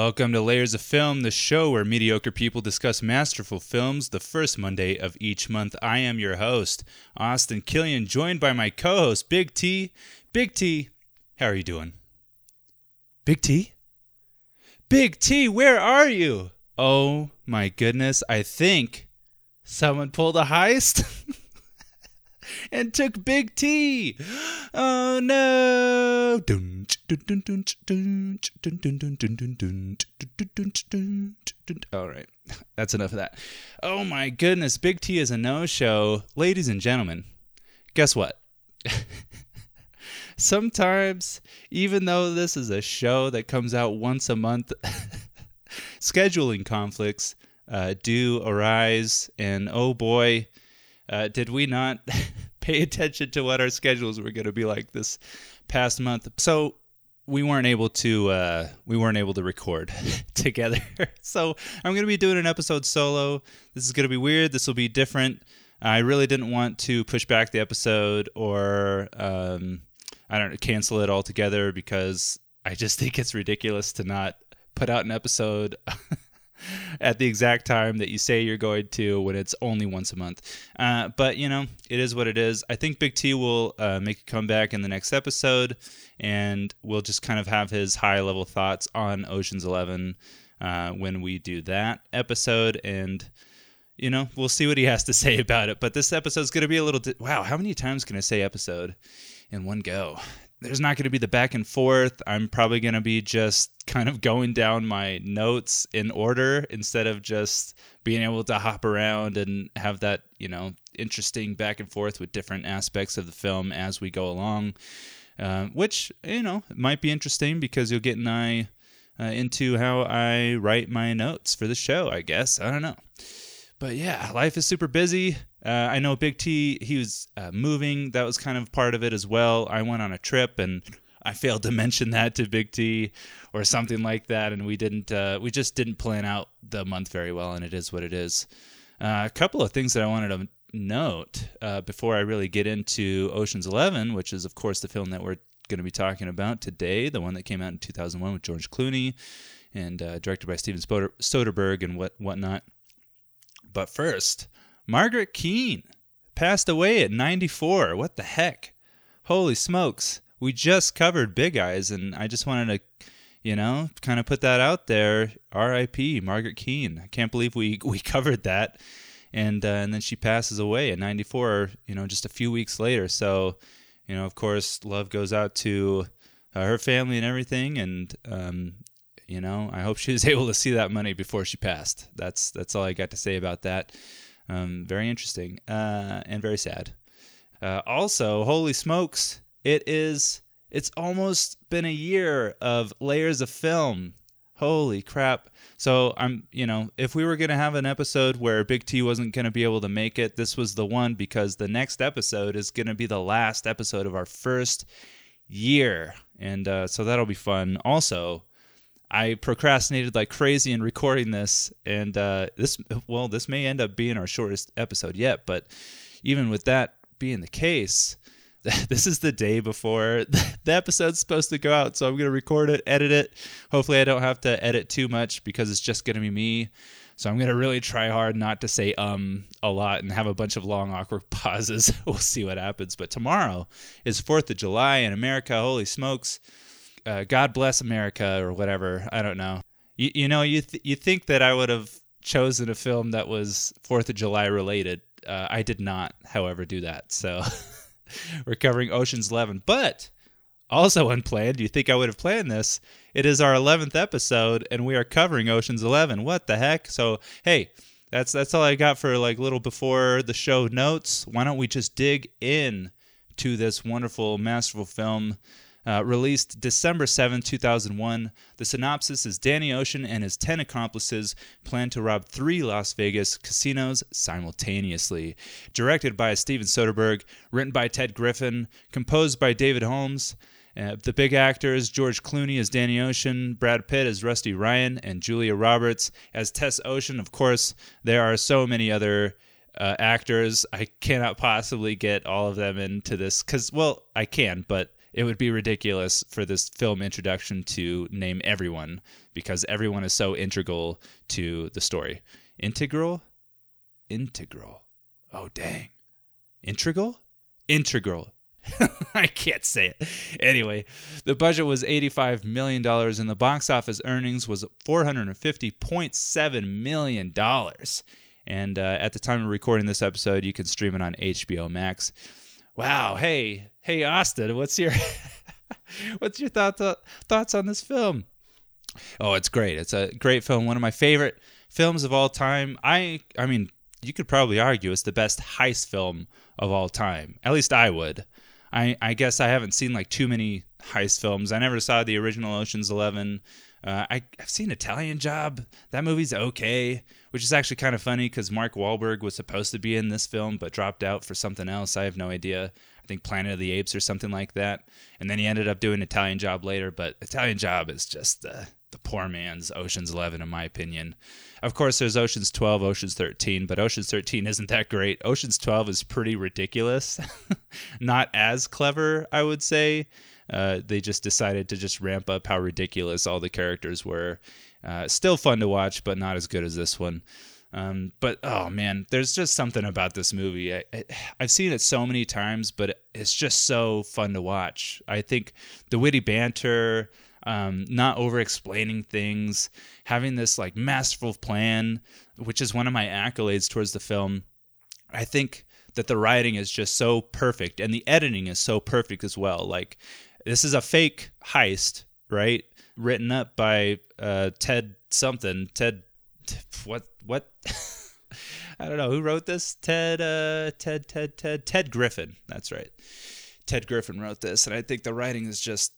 Welcome to Layers of Film, the show where mediocre people discuss masterful films the first Monday of each month. I am your host, Austin Killian, joined by my co host, Big T. Big T, how are you doing? Big T? Big T, where are you? Oh my goodness, I think someone pulled a heist and took Big T. Oh no. All right, that's enough of that. Oh my goodness, Big T is a no show. Ladies and gentlemen, guess what? Sometimes, even though this is a show that comes out once a month, scheduling conflicts uh, do arise. And oh boy, uh, did we not pay attention to what our schedules were going to be like this past month? So we weren't able to uh, we weren't able to record together. so I'm going to be doing an episode solo. This is going to be weird. This will be different. I really didn't want to push back the episode or um, I don't cancel it altogether because I just think it's ridiculous to not put out an episode at the exact time that you say you're going to when it's only once a month. Uh, but, you know, it is what it is. I think Big T will uh, make a comeback in the next episode, and we'll just kind of have his high level thoughts on Ocean's Eleven uh, when we do that episode. And, you know, we'll see what he has to say about it. But this episode's going to be a little. Di- wow, how many times can I say episode in one go? There's not going to be the back and forth. I'm probably going to be just kind of going down my notes in order instead of just being able to hop around and have that, you know, interesting back and forth with different aspects of the film as we go along. Uh, which, you know, might be interesting because you'll get an eye uh, into how I write my notes for the show, I guess. I don't know. But yeah, life is super busy. Uh, I know Big T, he was uh, moving. That was kind of part of it as well. I went on a trip and I failed to mention that to Big T or something like that. And we didn't, uh, we just didn't plan out the month very well. And it is what it is. Uh, a couple of things that I wanted to note uh, before I really get into Ocean's Eleven, which is, of course, the film that we're going to be talking about today, the one that came out in 2001 with George Clooney and uh, directed by Steven Soderbergh and what whatnot. But first, Margaret Keane passed away at 94. What the heck? Holy smokes. We just covered Big Eyes, and I just wanted to, you know, kind of put that out there. R.I.P. Margaret Keane. I can't believe we, we covered that. And, uh, and then she passes away at 94, you know, just a few weeks later. So, you know, of course, love goes out to uh, her family and everything. And, um, you know, I hope she was able to see that money before she passed. That's that's all I got to say about that. Um, very interesting uh, and very sad. Uh, also, holy smokes, it is. It's almost been a year of layers of film. Holy crap! So I'm, you know, if we were gonna have an episode where Big T wasn't gonna be able to make it, this was the one because the next episode is gonna be the last episode of our first year, and uh, so that'll be fun. Also, I procrastinated like crazy in recording this, and uh, this well, this may end up being our shortest episode yet. But even with that being the case, this is the day before the episode's supposed to go out, so I'm gonna record it, edit it. Hopefully, I don't have to edit too much because it's just gonna be me. So I'm gonna really try hard not to say um a lot and have a bunch of long awkward pauses. we'll see what happens. But tomorrow is Fourth of July in America. Holy smokes! Uh, God bless America or whatever. I don't know. You, you know, you th- you think that I would have chosen a film that was Fourth of July related. Uh, I did not, however, do that. So we're covering Ocean's Eleven, but also unplanned. You think I would have planned this? It is our eleventh episode, and we are covering Ocean's Eleven. What the heck? So hey, that's that's all I got for like little before the show notes. Why don't we just dig in to this wonderful, masterful film? Uh, released December 7, 2001. The synopsis is Danny Ocean and his 10 accomplices plan to rob three Las Vegas casinos simultaneously. Directed by Steven Soderbergh, written by Ted Griffin, composed by David Holmes. Uh, the big actors George Clooney as Danny Ocean, Brad Pitt as Rusty Ryan, and Julia Roberts as Tess Ocean. Of course, there are so many other uh, actors. I cannot possibly get all of them into this because, well, I can, but it would be ridiculous for this film introduction to name everyone because everyone is so integral to the story. Integral? Integral. Oh, dang. Integral? Integral. I can't say it. Anyway, the budget was $85 million and the box office earnings was $450.7 million. And uh, at the time of recording this episode, you can stream it on HBO Max. Wow. Hey, hey, Austin, what's your what's your thought, thoughts on this film? Oh, it's great. It's a great film. One of my favorite films of all time. I I mean, you could probably argue it's the best heist film of all time. At least I would. I I guess I haven't seen like too many heist films. I never saw the original Ocean's Eleven. Uh, I, I've seen Italian Job. That movie's okay, which is actually kind of funny because Mark Wahlberg was supposed to be in this film but dropped out for something else. I have no idea. I think Planet of the Apes or something like that. And then he ended up doing Italian Job later. But Italian Job is just the the poor man's Ocean's Eleven, in my opinion. Of course, there's Ocean's 12, Ocean's 13, but Ocean's 13 isn't that great. Ocean's 12 is pretty ridiculous. Not as clever, I would say. Uh, they just decided to just ramp up how ridiculous all the characters were. Uh, still fun to watch, but not as good as this one. Um, but oh man, there's just something about this movie. I, I've seen it so many times, but it's just so fun to watch. I think the witty banter, um, not over explaining things, having this like masterful plan, which is one of my accolades towards the film. I think that the writing is just so perfect and the editing is so perfect as well. Like this is a fake heist, right? Written up by uh, Ted something. Ted, what what? I don't know who wrote this. Ted, uh, Ted, Ted, Ted, Ted Griffin. That's right. Ted Griffin wrote this, and I think the writing is just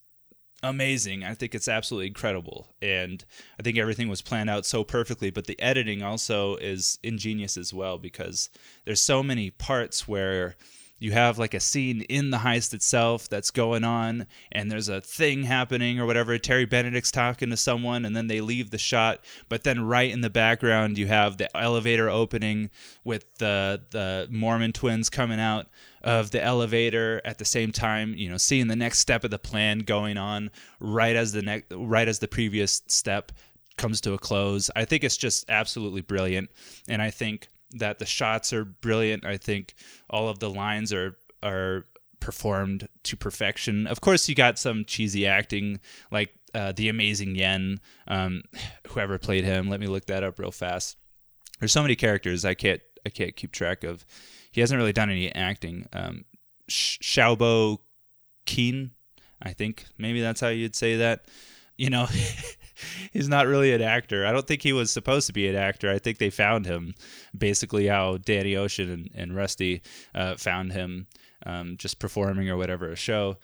amazing. I think it's absolutely incredible, and I think everything was planned out so perfectly. But the editing also is ingenious as well because there's so many parts where you have like a scene in the heist itself that's going on and there's a thing happening or whatever terry benedict's talking to someone and then they leave the shot but then right in the background you have the elevator opening with the the mormon twins coming out of the elevator at the same time you know seeing the next step of the plan going on right as the next right as the previous step comes to a close. I think it's just absolutely brilliant and i think that the shots are brilliant. I think all of the lines are are performed to perfection. Of course, you got some cheesy acting, like uh, the amazing Yen, um, whoever played him. Let me look that up real fast. There's so many characters I can't I can't keep track of. He hasn't really done any acting. Um, Shaobo Qin, I think maybe that's how you'd say that. You know, he's not really an actor. I don't think he was supposed to be an actor. I think they found him basically how Danny Ocean and, and Rusty uh, found him um, just performing or whatever a show.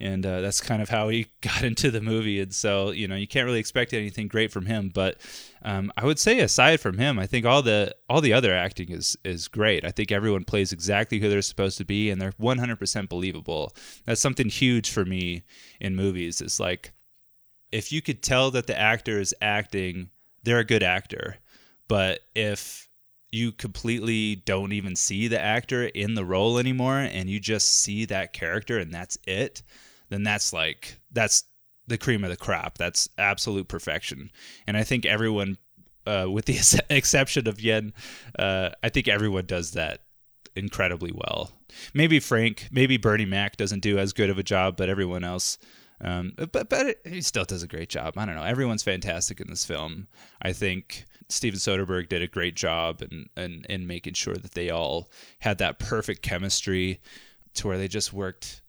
And uh, that's kind of how he got into the movie. And so, you know, you can't really expect anything great from him. But um, I would say, aside from him, I think all the all the other acting is is great. I think everyone plays exactly who they're supposed to be, and they're 100% believable. That's something huge for me in movies. It's like if you could tell that the actor is acting, they're a good actor. But if you completely don't even see the actor in the role anymore and you just see that character and that's it, then that's like that's the cream of the crop. That's absolute perfection. And I think everyone uh, with the exception of Yen, uh, I think everyone does that incredibly well. Maybe Frank, maybe Bernie Mac doesn't do as good of a job, but everyone else um, but but he still does a great job. I don't know. Everyone's fantastic in this film. I think Steven Soderbergh did a great job in, in, in making sure that they all had that perfect chemistry to where they just worked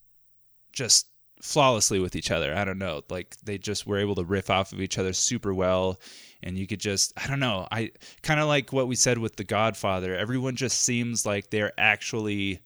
just flawlessly with each other. I don't know. Like they just were able to riff off of each other super well. And you could just, I don't know. I kind of like what we said with The Godfather. Everyone just seems like they're actually,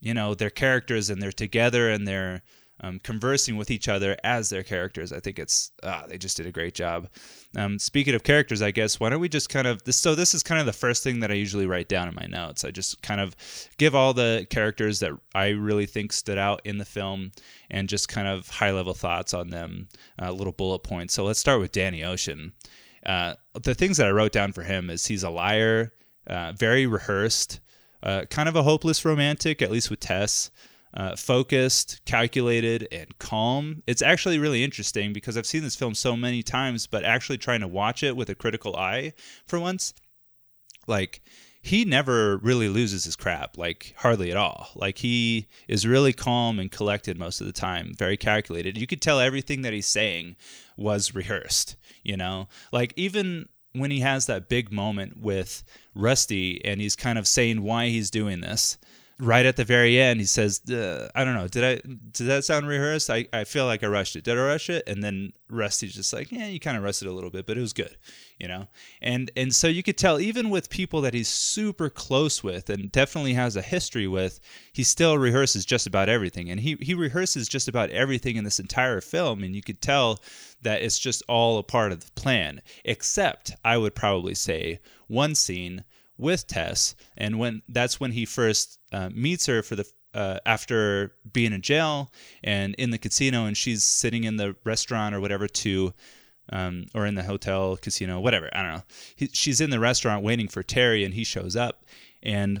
you know, they're characters and they're together and they're um, conversing with each other as their characters. I think it's ah, they just did a great job. Um, speaking of characters, I guess why don't we just kind of this? So this is kind of the first thing that I usually write down in my notes. I just kind of give all the characters that I really think stood out in the film and just kind of high level thoughts on them, uh, little bullet points. So let's start with Danny Ocean. Uh, the things that I wrote down for him is he's a liar, uh, very rehearsed, uh, kind of a hopeless romantic, at least with Tess. Uh, focused, calculated, and calm. It's actually really interesting because I've seen this film so many times, but actually trying to watch it with a critical eye for once, like he never really loses his crap, like hardly at all. Like he is really calm and collected most of the time, very calculated. You could tell everything that he's saying was rehearsed, you know? Like even when he has that big moment with Rusty and he's kind of saying why he's doing this, right at the very end, he says, uh, "I don't know. Did I? Did that sound rehearsed? I, I feel like I rushed it. Did I rush it?" And then Rusty's just like, "Yeah, you kind of rushed it a little bit, but it was good." You know, and and so you could tell even with people that he's super close with and definitely has a history with, he still rehearses just about everything, and he he rehearses just about everything in this entire film, and you could tell that it's just all a part of the plan. Except, I would probably say one scene with Tess, and when that's when he first uh, meets her for the uh, after being in jail and in the casino, and she's sitting in the restaurant or whatever to. Um, or in the hotel, casino, whatever. I don't know. He, she's in the restaurant waiting for Terry, and he shows up, and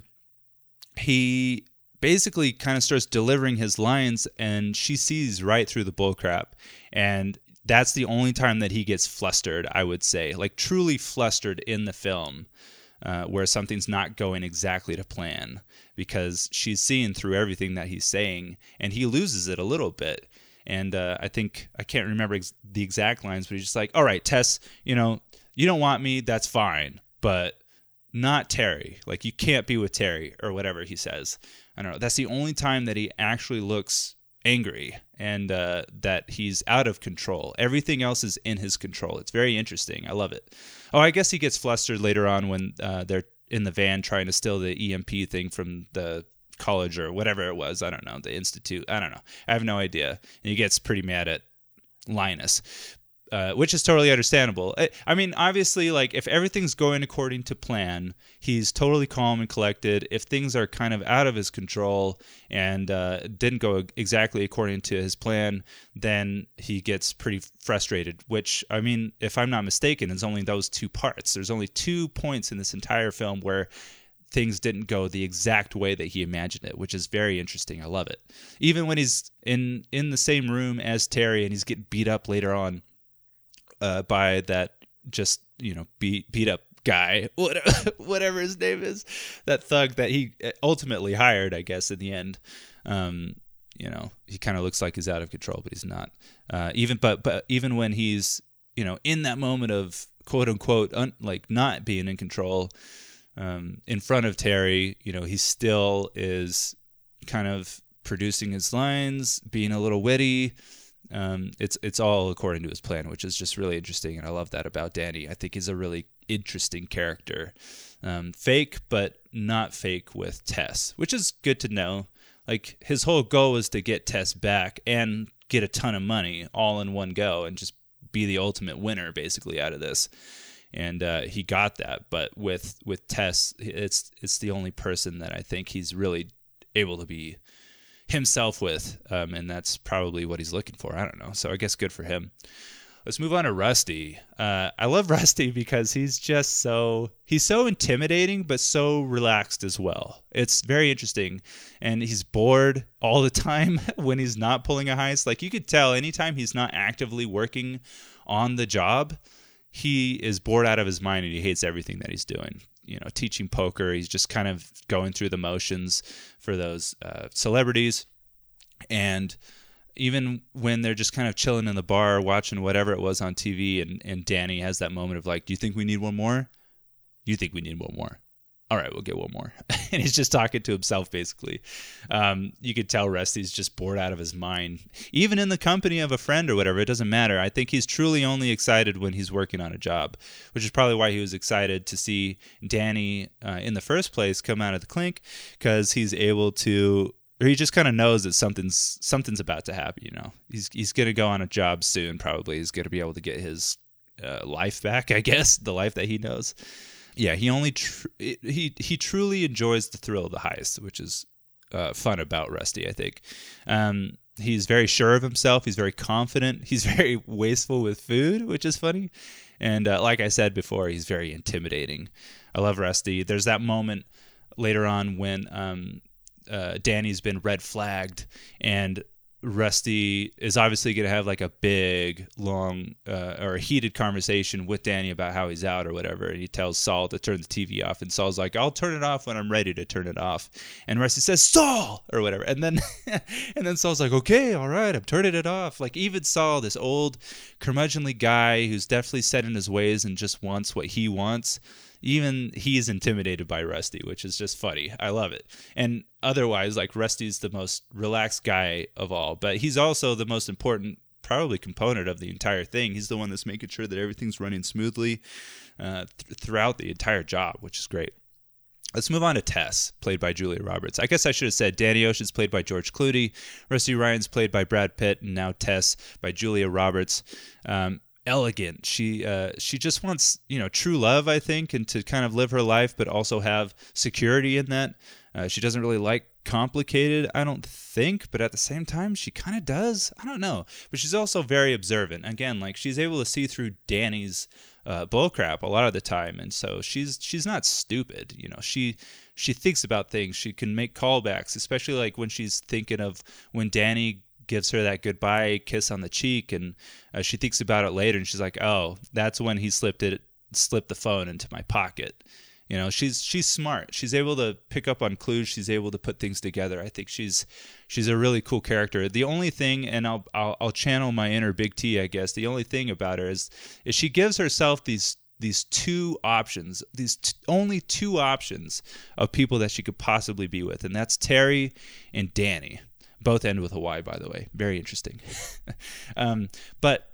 he basically kind of starts delivering his lines, and she sees right through the bullcrap, and that's the only time that he gets flustered. I would say, like truly flustered in the film uh, where something's not going exactly to plan because she's seeing through everything that he's saying and he loses it a little bit. And uh, I think, I can't remember ex- the exact lines, but he's just like, all right, Tess, you know, you don't want me, that's fine, but not Terry. Like, you can't be with Terry or whatever he says. I don't know. That's the only time that he actually looks angry and uh, that he's out of control. Everything else is in his control. It's very interesting. I love it. Oh, I guess he gets flustered later on when uh, they're in the van trying to steal the EMP thing from the college or whatever it was. I don't know. The institute. I don't know. I have no idea. And he gets pretty mad at Linus. Uh, which is totally understandable. I, I, mean, obviously, like if everything's going according to plan, he's totally calm and collected. If things are kind of out of his control and uh, didn't go exactly according to his plan, then he gets pretty frustrated. Which, I mean, if I'm not mistaken, it's only those two parts. There's only two points in this entire film where things didn't go the exact way that he imagined it, which is very interesting. I love it. Even when he's in in the same room as Terry and he's getting beat up later on uh, by that just you know beat beat up guy, whatever his name is, that thug that he uh, ultimately hired, I guess, in the end. Um, you know, he kind of looks like he's out of control, but he's not. Uh, even but but even when he's you know in that moment of quote unquote un, like not being in control, um, in front of Terry, you know, he still is kind of producing his lines, being a little witty. Um, it's it's all according to his plan, which is just really interesting, and I love that about Danny. I think he's a really interesting character, um, fake but not fake with Tess, which is good to know. Like his whole goal is to get Tess back and get a ton of money all in one go, and just be the ultimate winner basically out of this. And uh, he got that, but with with Tess, it's it's the only person that I think he's really able to be himself with, um, and that's probably what he's looking for. I don't know. So I guess good for him. Let's move on to Rusty. Uh, I love Rusty because he's just so he's so intimidating, but so relaxed as well. It's very interesting, and he's bored all the time when he's not pulling a heist. Like you could tell, anytime he's not actively working on the job, he is bored out of his mind and he hates everything that he's doing you know teaching poker. He's just kind of going through the motions for those uh, celebrities, and even when they're just kind of chilling in the bar watching whatever it was on TV, and and Danny has that moment of like, "Do you think we need one more? You think we need one more? All right, we'll get one more. and he's just talking to himself, basically. Um, you could tell Rusty's just bored out of his mind. Even in the company of a friend or whatever, it doesn't matter. I think he's truly only excited when he's working on a job, which is probably why he was excited to see Danny uh, in the first place come out of the clink, because he's able to. Or he just kind of knows that something's something's about to happen. You know, he's he's gonna go on a job soon. Probably he's gonna be able to get his uh, life back. I guess the life that he knows yeah, he only tr- he he truly enjoys the thrill of the heist, which is uh, fun about Rusty. I think um, he's very sure of himself. He's very confident. He's very wasteful with food, which is funny. And uh, like I said before, he's very intimidating. I love Rusty. There's that moment later on when um, uh, Danny's been red flagged, and Rusty is obviously going to have like a big, long, uh, or a heated conversation with Danny about how he's out or whatever. And he tells Saul to turn the TV off. And Saul's like, I'll turn it off when I'm ready to turn it off. And Rusty says, Saul, or whatever. And then, and then Saul's like, okay, all right, I'm turning it off. Like, even Saul, this old, curmudgeonly guy who's definitely set in his ways and just wants what he wants even he's intimidated by Rusty, which is just funny. I love it. And otherwise, like Rusty's the most relaxed guy of all, but he's also the most important probably component of the entire thing. He's the one that's making sure that everything's running smoothly uh, th- throughout the entire job, which is great. Let's move on to Tess, played by Julia Roberts. I guess I should have said Danny Ocean's played by George Clooney, Rusty Ryan's played by Brad Pitt, and now Tess by Julia Roberts. Um, elegant. She uh, she just wants you know true love, I think, and to kind of live her life, but also have security in that. Uh, she doesn't really like complicated, I don't think, but at the same time, she kind of does. I don't know, but she's also very observant. Again, like she's able to see through Danny's uh, bullcrap a lot of the time, and so she's she's not stupid. You know, she she thinks about things. She can make callbacks, especially like when she's thinking of when Danny gives her that goodbye kiss on the cheek, and uh, she thinks about it later, and she's like, "Oh, that's when he slipped it, slipped the phone into my pocket." You know, she's she's smart. She's able to pick up on clues. She's able to put things together. I think she's she's a really cool character. The only thing, and I'll I'll, I'll channel my inner Big T, I guess. The only thing about her is is she gives herself these these two options, these t- only two options of people that she could possibly be with, and that's Terry and Danny. Both end with a Y, by the way. Very interesting. um, but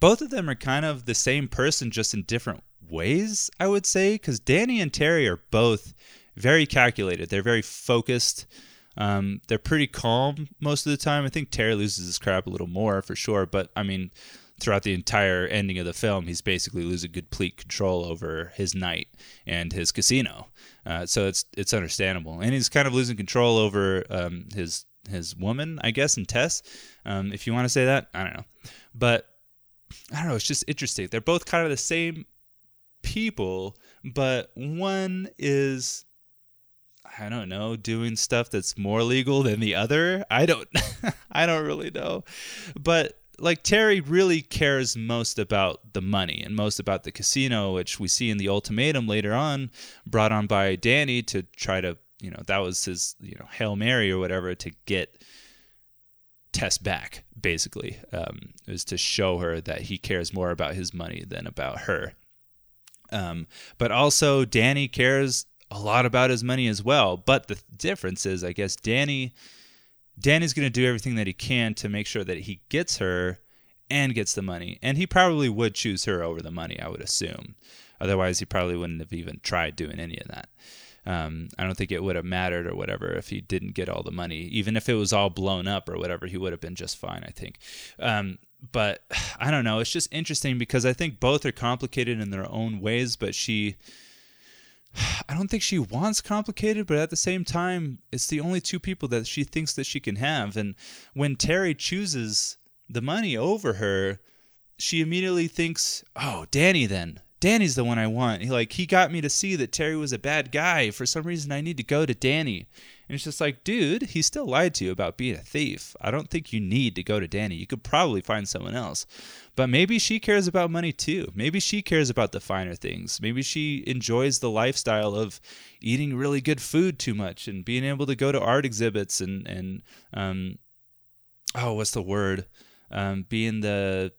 both of them are kind of the same person, just in different ways, I would say, because Danny and Terry are both very calculated. They're very focused. Um, they're pretty calm most of the time. I think Terry loses his crap a little more for sure, but I mean, throughout the entire ending of the film, he's basically losing complete control over his night and his casino. Uh, so it's it's understandable, and he's kind of losing control over um, his his woman, I guess, and Tess. Um, if you want to say that, I don't know, but I don't know. It's just interesting. They're both kind of the same people, but one is I don't know, doing stuff that's more legal than the other. I don't I don't really know. But like Terry really cares most about the money and most about the casino, which we see in the ultimatum later on, brought on by Danny to try to you know that was his you know hail mary or whatever to get Tess back basically um, is to show her that he cares more about his money than about her. Um, but also danny cares a lot about his money as well. But the difference is i guess danny danny's going to do everything that he can to make sure that he gets her and gets the money. And he probably would choose her over the money i would assume. Otherwise he probably wouldn't have even tried doing any of that um, I don't think it would have mattered or whatever if he didn't get all the money. Even if it was all blown up or whatever, he would have been just fine, I think. Um, but I don't know. It's just interesting because I think both are complicated in their own ways, but she. I don't think she wants complicated, but at the same time, it's the only two people that she thinks that she can have. And when Terry chooses the money over her, she immediately thinks, "Oh, Danny then. Danny's the one I want. He, like he got me to see that Terry was a bad guy. For some reason, I need to go to Danny. And it's just like, dude, he still lied to you about being a thief. I don't think you need to go to Danny. You could probably find someone else. But maybe she cares about money too. Maybe she cares about the finer things. Maybe she enjoys the lifestyle of eating really good food too much and being able to go to art exhibits and and um, oh, what's the word? Um, being the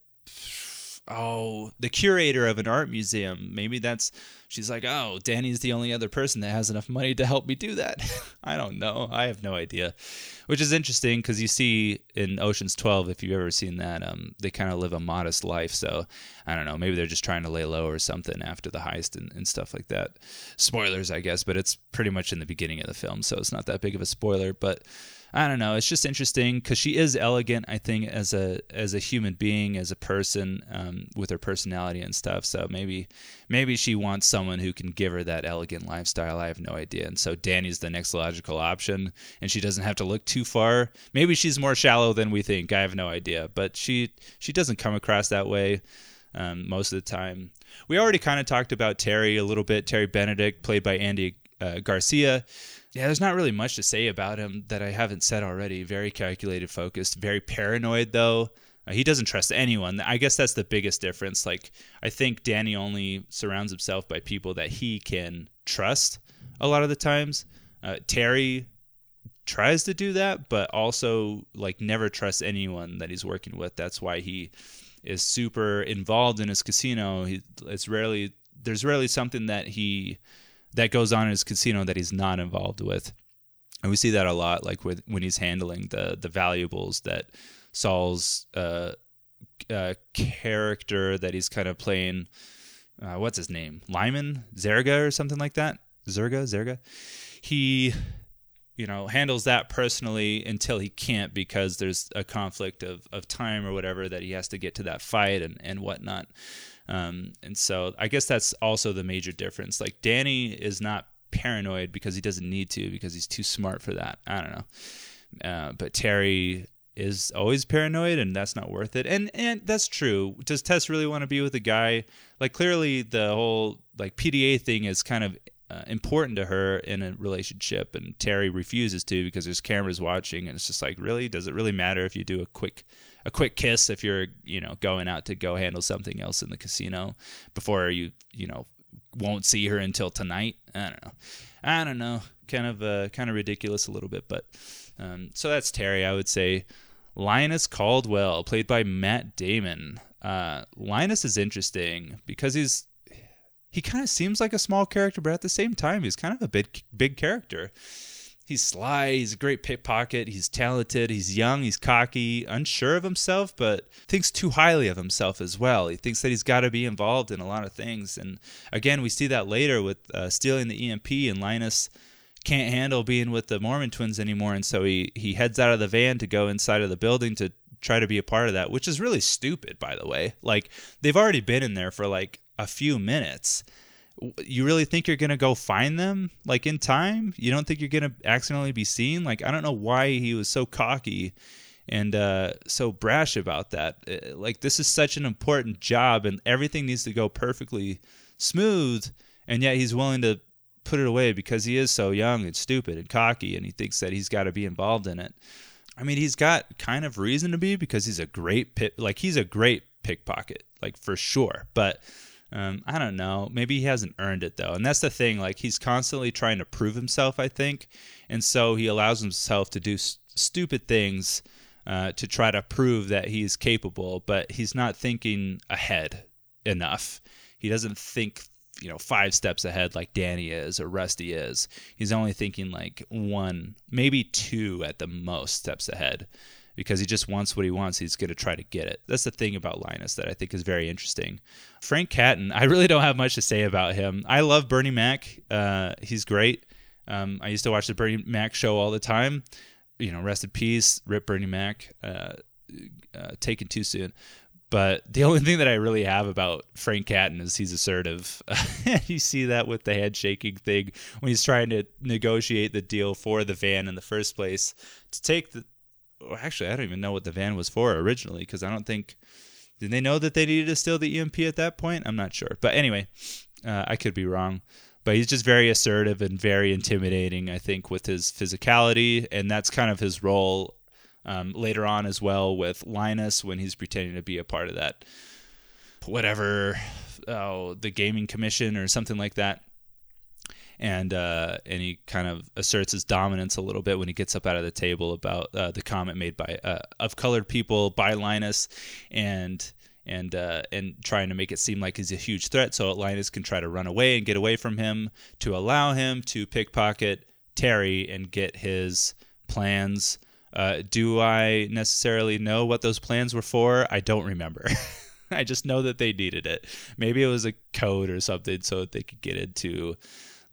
oh, the curator of an art museum. Maybe that's she's like, oh, Danny's the only other person that has enough money to help me do that. I don't know. I have no idea. Which is interesting because you see in Ocean's 12, if you've ever seen that, um, they kind of live a modest life. So I don't know. Maybe they're just trying to lay low or something after the heist and, and stuff like that. Spoilers, I guess, but it's pretty much in the beginning of the film, so it's not that big of a spoiler. But I don't know. It's just interesting because she is elegant. I think as a as a human being, as a person, um, with her personality and stuff. So maybe maybe she wants someone who can give her that elegant lifestyle. I have no idea. And so Danny's the next logical option, and she doesn't have to look too far. Maybe she's more shallow than we think. I have no idea, but she she doesn't come across that way. Um, most of the time, we already kind of talked about Terry a little bit. Terry Benedict, played by Andy uh, Garcia. Yeah, there's not really much to say about him that I haven't said already. Very calculated, focused, very paranoid though. Uh, he doesn't trust anyone. I guess that's the biggest difference. Like I think Danny only surrounds himself by people that he can trust a lot of the times. Uh, Terry tries to do that, but also like never trusts anyone that he's working with. That's why he is super involved in his casino. He it's rarely there's rarely something that he that goes on in his casino that he's not involved with. And we see that a lot, like with when he's handling the the valuables that Saul's uh, uh, character that he's kind of playing. Uh, what's his name? Lyman Zerga or something like that. Zerga, Zerga. He, you know, handles that personally until he can't because there's a conflict of, of time or whatever that he has to get to that fight and, and whatnot. Um, and so I guess that's also the major difference. Like Danny is not paranoid because he doesn't need to because he's too smart for that. I don't know. Uh, but Terry is always paranoid and that's not worth it. And and that's true. Does Tess really want to be with a guy like clearly the whole like PDA thing is kind of uh, important to her in a relationship and Terry refuses to because there's cameras watching and it's just like really does it really matter if you do a quick a quick kiss if you're you know going out to go handle something else in the casino before you you know won't see her until tonight? I don't know. I don't know. Kind of uh, kind of ridiculous a little bit but um, so that's Terry I would say. Linus Caldwell played by Matt Damon. Uh, Linus is interesting because he's he kind of seems like a small character, but at the same time, he's kind of a big big character. He's sly, he's a great pickpocket, he's talented, he's young, he's cocky, unsure of himself, but thinks too highly of himself as well. He thinks that he's got to be involved in a lot of things. And again, we see that later with uh, stealing the EMP, and Linus can't handle being with the Mormon twins anymore. And so he, he heads out of the van to go inside of the building to try to be a part of that, which is really stupid, by the way. Like, they've already been in there for like a few minutes you really think you're gonna go find them like in time? You don't think you're gonna accidentally be seen? Like i don't know why he was so cocky and uh, so brash about that. Uh, like this is such an important job and everything needs to go perfectly smooth and yet he's willing to put it away because he is so young and stupid and cocky and he thinks that he's got to be involved in it. I mean he's got kind of reason to be because he's a great pit like he's a great pickpocket like for sure but um, I don't know. Maybe he hasn't earned it though, and that's the thing. Like he's constantly trying to prove himself, I think, and so he allows himself to do st- stupid things uh, to try to prove that he's capable. But he's not thinking ahead enough. He doesn't think, you know, five steps ahead like Danny is or Rusty is. He's only thinking like one, maybe two at the most steps ahead because he just wants what he wants. He's going to try to get it. That's the thing about Linus that I think is very interesting. Frank Catton, I really don't have much to say about him. I love Bernie Mac. Uh, he's great. Um, I used to watch the Bernie Mac show all the time. You know, rest in peace, Rip Bernie Mac. Uh, uh, taken too soon. But the only thing that I really have about Frank Catton is he's assertive. you see that with the handshaking thing when he's trying to negotiate the deal for the van in the first place to take the actually, I don't even know what the van was for originally because I don't think did they know that they needed to steal the EMP at that point? I'm not sure, but anyway, uh, I could be wrong. But he's just very assertive and very intimidating, I think, with his physicality, and that's kind of his role um, later on as well with Linus when he's pretending to be a part of that whatever oh the gaming commission or something like that and uh, and he kind of asserts his dominance a little bit when he gets up out of the table about uh, the comment made by uh, of colored people by Linus, and and uh, and trying to make it seem like he's a huge threat, so Linus can try to run away and get away from him to allow him to pickpocket Terry and get his plans. Uh, do I necessarily know what those plans were for? I don't remember. I just know that they needed it. Maybe it was a code or something so that they could get into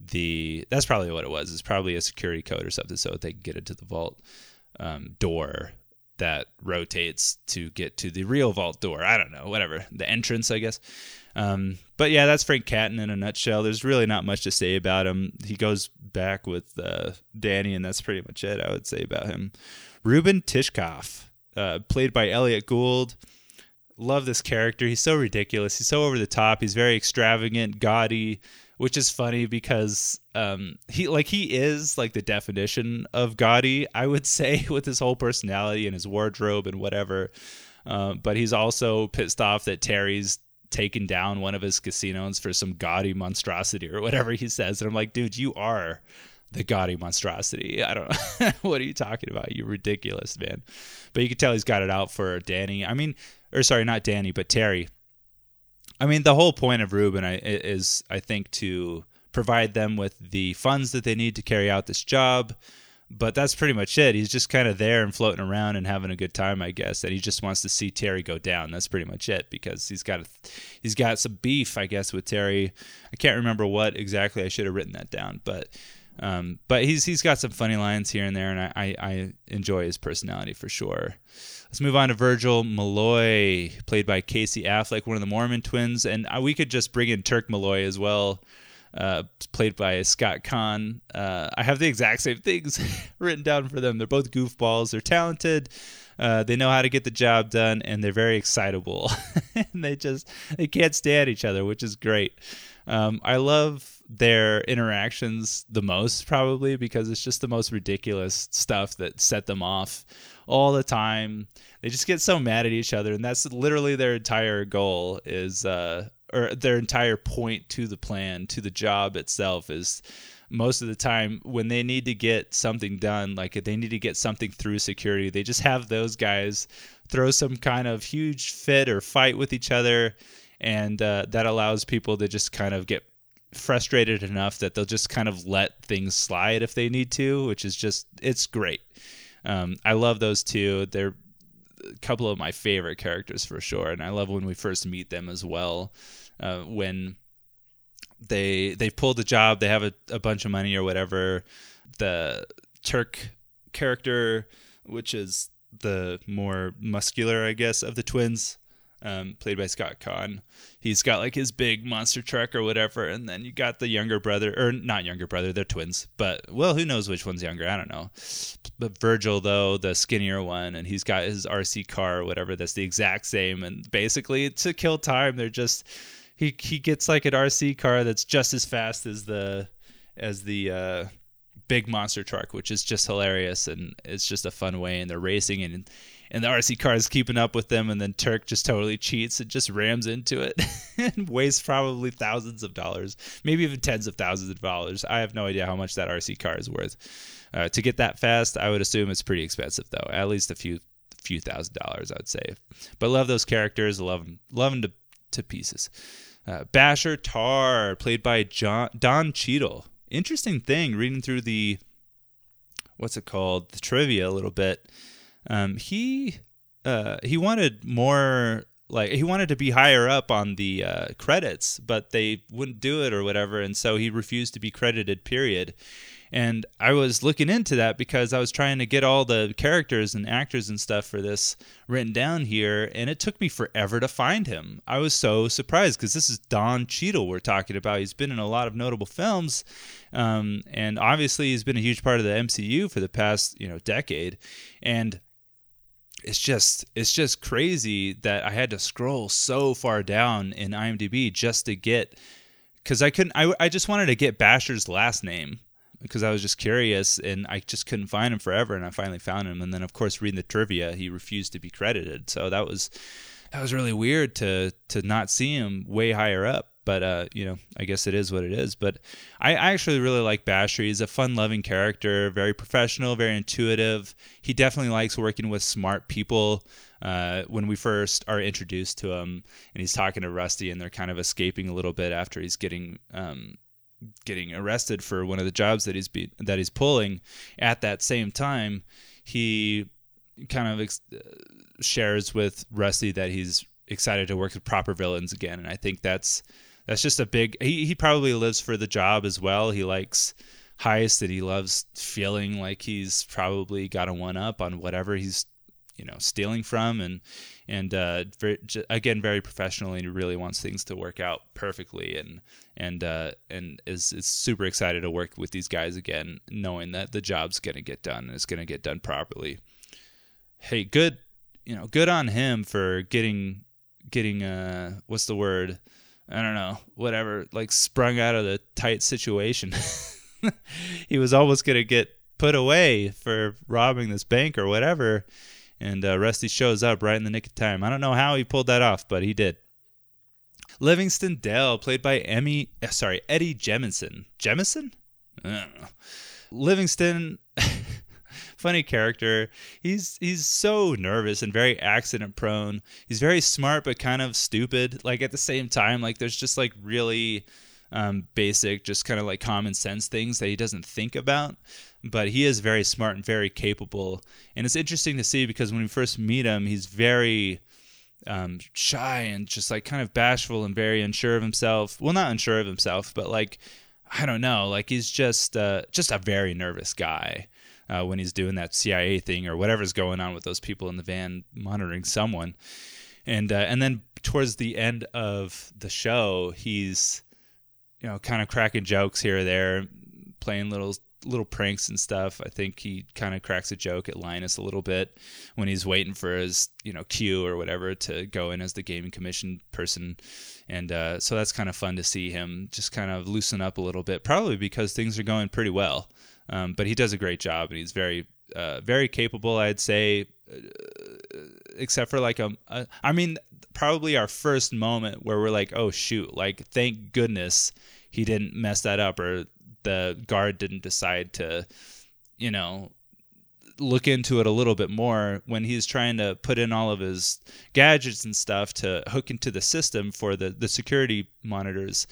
the that's probably what it was. It's probably a security code or something so they can get into the vault um, door that rotates to get to the real vault door. I don't know, whatever the entrance, I guess. Um, but yeah, that's Frank Catton in a nutshell. There's really not much to say about him. He goes back with uh, Danny, and that's pretty much it. I would say about him. Ruben Tishkoff, uh, played by Elliott Gould. Love this character. He's so ridiculous. He's so over the top. He's very extravagant, gaudy which is funny because um, he like he is like the definition of gaudy, I would say, with his whole personality and his wardrobe and whatever. Uh, but he's also pissed off that Terry's taken down one of his casinos for some gaudy monstrosity or whatever he says. And I'm like, dude, you are the gaudy monstrosity. I don't know. what are you talking about? You ridiculous, man. But you can tell he's got it out for Danny. I mean, or sorry, not Danny, but Terry. I mean, the whole point of Ruben is, I think, to provide them with the funds that they need to carry out this job. But that's pretty much it. He's just kind of there and floating around and having a good time, I guess. And he just wants to see Terry go down. That's pretty much it because he's got a, he's got some beef, I guess, with Terry. I can't remember what exactly. I should have written that down, but um, but he's he's got some funny lines here and there, and I, I, I enjoy his personality for sure. Let's move on to Virgil Malloy, played by Casey Affleck, one of the Mormon twins, and uh, we could just bring in Turk Malloy as well, uh, played by Scott Caan. Uh, I have the exact same things written down for them. They're both goofballs. They're talented. Uh, they know how to get the job done, and they're very excitable. and they just they can't stand each other, which is great. Um, I love their interactions the most probably because it's just the most ridiculous stuff that set them off all the time. They just get so mad at each other and that's literally their entire goal is uh or their entire point to the plan, to the job itself is most of the time when they need to get something done, like if they need to get something through security, they just have those guys throw some kind of huge fit or fight with each other and uh, that allows people to just kind of get frustrated enough that they'll just kind of let things slide if they need to, which is just it's great. Um, I love those two. They're a couple of my favorite characters for sure, and I love when we first meet them as well. Uh, when they they pulled the job, they have a, a bunch of money or whatever. The Turk character, which is the more muscular, I guess, of the twins, um, played by Scott Caan. He's got like his big monster truck or whatever, and then you got the younger brother, or not younger brother, they're twins, but well, who knows which one's younger? I don't know. But Virgil, though, the skinnier one, and he's got his RC car or whatever that's the exact same, and basically to kill time, they're just he he gets like an RC car that's just as fast as the as the uh, big monster truck, which is just hilarious and it's just a fun way. And they're racing and and the RC car is keeping up with them, and then Turk just totally cheats and just rams into it and wastes probably thousands of dollars, maybe even tens of thousands of dollars. I have no idea how much that RC car is worth. Uh, to get that fast, I would assume it's pretty expensive though, at least a few few thousand dollars, I would say. But love those characters, love them, love them to to pieces. Uh, Basher Tarr, played by John, Don Cheadle. Interesting thing, reading through the what's it called, the trivia a little bit. Um, he uh, he wanted more like he wanted to be higher up on the uh, credits, but they wouldn't do it or whatever, and so he refused to be credited. Period. And I was looking into that because I was trying to get all the characters and actors and stuff for this written down here, and it took me forever to find him. I was so surprised because this is Don Cheadle we're talking about. He's been in a lot of notable films, um, and obviously he's been a huge part of the MCU for the past you know decade, and it's just it's just crazy that I had to scroll so far down in IMDb just to get because I couldn't I, I just wanted to get Basher's last name because I was just curious and I just couldn't find him forever and I finally found him. And then of course reading the trivia he refused to be credited. So that was that was really weird to to not see him way higher up but uh, you know, I guess it is what it is. But I, I actually really like Basher. He's a fun-loving character, very professional, very intuitive. He definitely likes working with smart people. Uh, when we first are introduced to him, and he's talking to Rusty, and they're kind of escaping a little bit after he's getting um, getting arrested for one of the jobs that he's be- that he's pulling. At that same time, he kind of ex- uh, shares with Rusty that he's excited to work with proper villains again, and I think that's that's just a big. He he probably lives for the job as well. He likes heist that he loves feeling like he's probably got a one up on whatever he's you know stealing from and and uh, very, again very professionally and he really wants things to work out perfectly and and uh, and is is super excited to work with these guys again knowing that the job's gonna get done and it's gonna get done properly hey good you know good on him for getting getting uh what's the word I don't know, whatever, like sprung out of the tight situation. he was almost gonna get put away for robbing this bank or whatever, and uh, Rusty shows up right in the nick of time. I don't know how he pulled that off, but he did. Livingston Dell, played by Emmy, uh, sorry, Eddie Jemison. Jemison? Livingston, funny character. He's he's so nervous and very accident prone. He's very smart but kind of stupid. Like at the same time, like there's just like really um, basic, just kind of like common sense things that he doesn't think about. But he is very smart and very capable. And it's interesting to see because when we first meet him, he's very um, shy and just like kind of bashful and very unsure of himself. Well, not unsure of himself, but like I don't know, like he's just uh, just a very nervous guy. Uh, when he's doing that CIA thing or whatever's going on with those people in the van monitoring someone, and uh, and then towards the end of the show, he's you know kind of cracking jokes here or there, playing little little pranks and stuff. I think he kind of cracks a joke at Linus a little bit when he's waiting for his, you know, cue or whatever to go in as the gaming commission person. And uh, so that's kind of fun to see him just kind of loosen up a little bit, probably because things are going pretty well. Um, but he does a great job and he's very, uh, very capable, I'd say, uh, except for like a, a, I mean, probably our first moment where we're like, oh, shoot, like, thank goodness he didn't mess that up or the guard didn't decide to, you know, look into it a little bit more when he's trying to put in all of his gadgets and stuff to hook into the system for the, the security monitors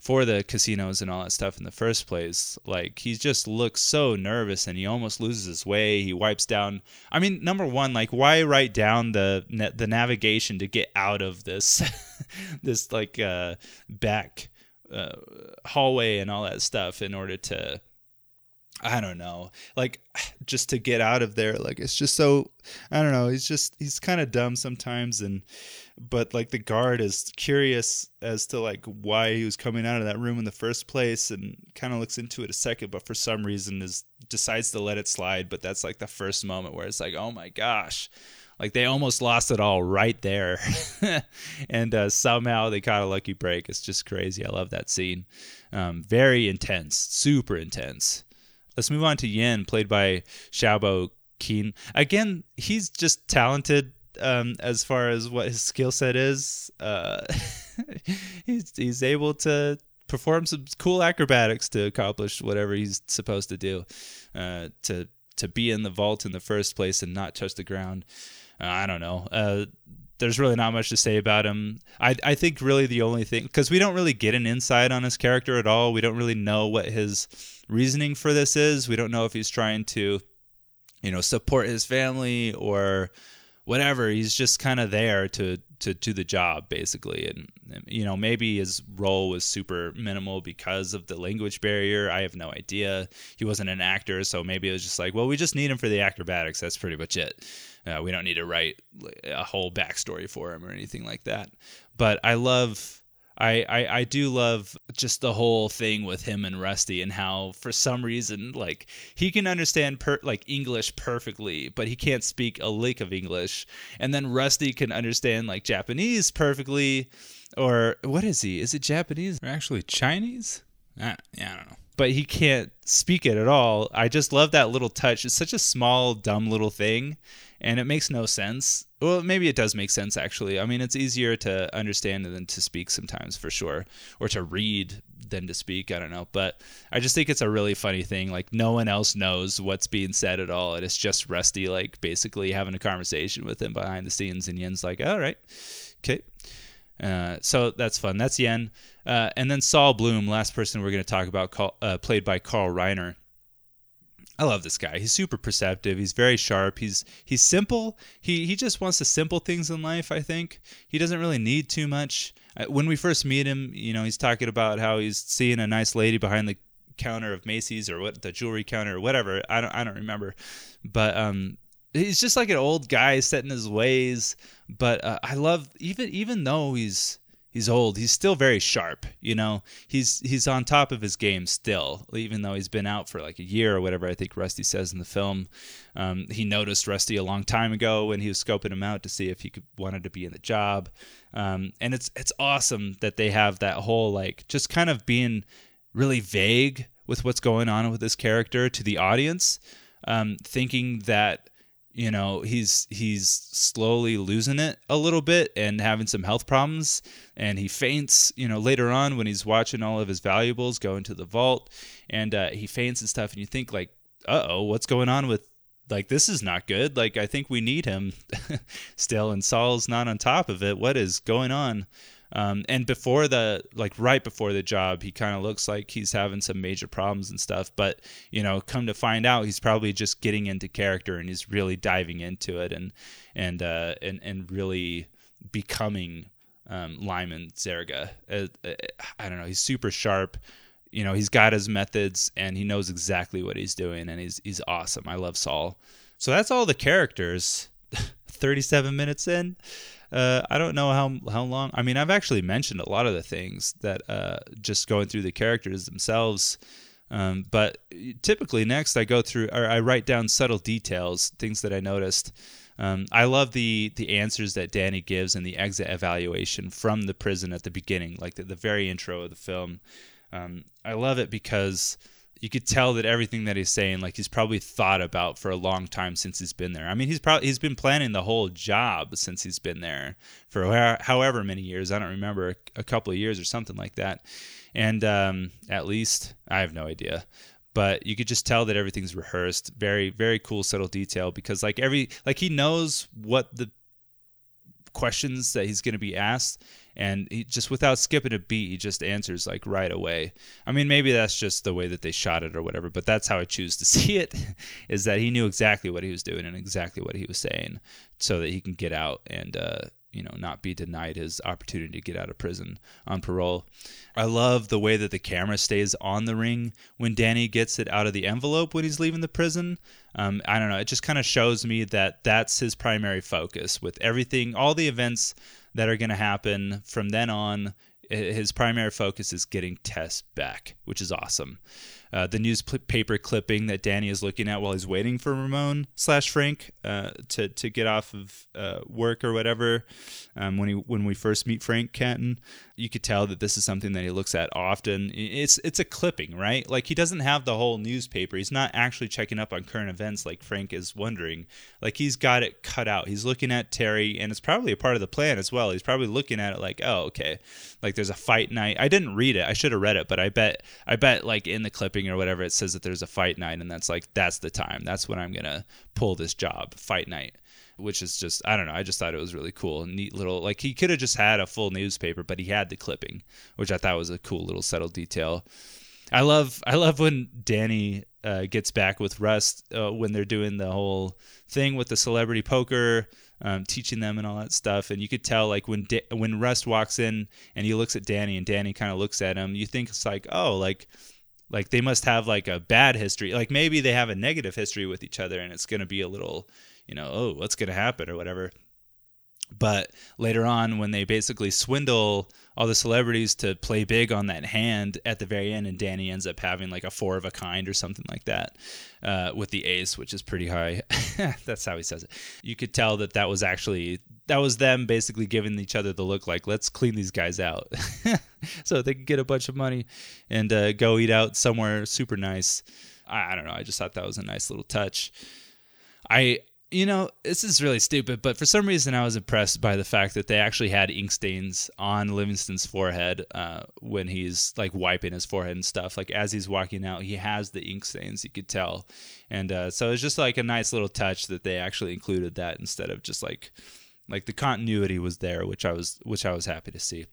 for the casinos and all that stuff in the first place. Like he just looks so nervous and he almost loses his way. He wipes down. I mean, number one, like why write down the the navigation to get out of this this like uh, back uh, hallway and all that stuff in order to I don't know, like just to get out of there. Like it's just so I don't know. He's just he's kind of dumb sometimes, and but like the guard is curious as to like why he was coming out of that room in the first place, and kind of looks into it a second, but for some reason is decides to let it slide. But that's like the first moment where it's like, oh my gosh, like they almost lost it all right there, and uh, somehow they caught a lucky break. It's just crazy. I love that scene. Um, very intense, super intense. Let's move on to Yin, played by Shaobo Qin. Again, he's just talented um, as far as what his skill set is. Uh, he's he's able to perform some cool acrobatics to accomplish whatever he's supposed to do. Uh, to to be in the vault in the first place and not touch the ground. I don't know. Uh, there's really not much to say about him. I I think really the only thing because we don't really get an insight on his character at all. We don't really know what his reasoning for this is. We don't know if he's trying to, you know, support his family or whatever. He's just kind of there to to do the job basically, and you know maybe his role was super minimal because of the language barrier. I have no idea. He wasn't an actor, so maybe it was just like, well, we just need him for the acrobatics. That's pretty much it. Uh, we don't need to write a whole backstory for him or anything like that. But I love. I, I, I do love just the whole thing with him and Rusty and how for some reason like he can understand per, like English perfectly but he can't speak a lick of English. And then Rusty can understand like Japanese perfectly. Or what is he? Is it Japanese or actually Chinese? I, yeah I don't know. But he can't speak it at all. I just love that little touch. It's such a small dumb little thing and it makes no sense. Well, maybe it does make sense actually. I mean, it's easier to understand than to speak sometimes for sure, or to read than to speak. I don't know, but I just think it's a really funny thing. Like no one else knows what's being said at all, and it's just Rusty like basically having a conversation with him behind the scenes, and Yen's like, "All right, okay." Uh, so that's fun. That's Yen. Uh, and then Saul Bloom, last person we're going to talk about, call, uh, played by Carl Reiner. I love this guy. He's super perceptive. He's very sharp. He's he's simple. He he just wants the simple things in life. I think he doesn't really need too much. When we first meet him, you know, he's talking about how he's seeing a nice lady behind the counter of Macy's or what the jewelry counter or whatever. I don't I don't remember, but um, he's just like an old guy set in his ways. But uh, I love even even though he's he's old. He's still very sharp. You know, he's he's on top of his game still, even though he's been out for like a year or whatever. I think Rusty says in the film. Um, he noticed Rusty a long time ago when he was scoping him out to see if he could, wanted to be in the job. Um, and it's it's awesome that they have that whole like just kind of being really vague with what's going on with this character to the audience, um, thinking that you know he's he's slowly losing it a little bit and having some health problems. And he faints you know later on when he's watching all of his valuables go into the vault. And uh, he faints and stuff. And you think like uh-oh what's going on with like this is not good. Like i think we need him. Still and saul's not on top of it. What is going on um, and before the like right before the job, he kind of looks like he's having some major problems and stuff. But you know, come to find out, he's probably just getting into character and he's really diving into it and and uh, and and really becoming um, Lyman Zerga. Uh, uh, I don't know. He's super sharp. You know, he's got his methods and he knows exactly what he's doing, and he's he's awesome. I love Saul. So that's all the characters. 37 minutes in. Uh, I don't know how how long. I mean, I've actually mentioned a lot of the things that uh, just going through the characters themselves. Um, but typically, next I go through or I write down subtle details, things that I noticed. Um, I love the the answers that Danny gives in the exit evaluation from the prison at the beginning, like the, the very intro of the film. Um, I love it because you could tell that everything that he's saying like he's probably thought about for a long time since he's been there. I mean he's probably he's been planning the whole job since he's been there for however many years i don't remember a couple of years or something like that. And um, at least i have no idea. But you could just tell that everything's rehearsed. Very very cool subtle detail because like every like he knows what the questions that he's going to be asked and he just without skipping a beat he just answers like right away. I mean maybe that's just the way that they shot it or whatever but that's how i choose to see it is that he knew exactly what he was doing and exactly what he was saying so that he can get out and uh, you know not be denied his opportunity to get out of prison on parole. I love the way that the camera stays on the ring when danny gets it out of the envelope when he's leaving the prison. Um, i don't know. It just kind of shows me that that's his primary focus with everything all the events that are going to happen from then on his primary focus is getting Tess back, which is awesome uh, the newspaper clipping that Danny is looking at while he's waiting for Ramon slash Frank uh, to to get off of uh, work or whatever. Um, when he when we first meet Frank Catton, you could tell that this is something that he looks at often. It's it's a clipping, right? Like he doesn't have the whole newspaper. He's not actually checking up on current events like Frank is wondering. Like he's got it cut out. He's looking at Terry, and it's probably a part of the plan as well. He's probably looking at it like, oh, okay, like there's a fight night. I didn't read it. I should have read it, but I bet I bet like in the clipping or whatever it says that there's a fight night, and that's like that's the time. That's when I'm gonna pull this job, fight night which is just I don't know. I just thought it was really cool, neat little like he could have just had a full newspaper, but he had the clipping, which I thought was a cool little subtle detail. I love I love when Danny uh, gets back with Rust uh, when they're doing the whole thing with the celebrity poker, um, teaching them and all that stuff. And you could tell like when da- when Rust walks in and he looks at Danny and Danny kind of looks at him, you think it's like oh like like they must have like a bad history, like maybe they have a negative history with each other, and it's gonna be a little you know, oh, what's going to happen or whatever. But later on, when they basically swindle all the celebrities to play big on that hand at the very end, and Danny ends up having like a four of a kind or something like that uh, with the ace, which is pretty high. That's how he says it. You could tell that that was actually that was them basically giving each other the look like let's clean these guys out so they can get a bunch of money and uh, go eat out somewhere super nice. I, I don't know. I just thought that was a nice little touch. I you know, this is really stupid, but for some reason I was impressed by the fact that they actually had ink stains on Livingston's forehead uh, when he's like wiping his forehead and stuff. Like as he's walking out, he has the ink stains. You could tell, and uh, so it's just like a nice little touch that they actually included that instead of just like like the continuity was there, which I was which I was happy to see.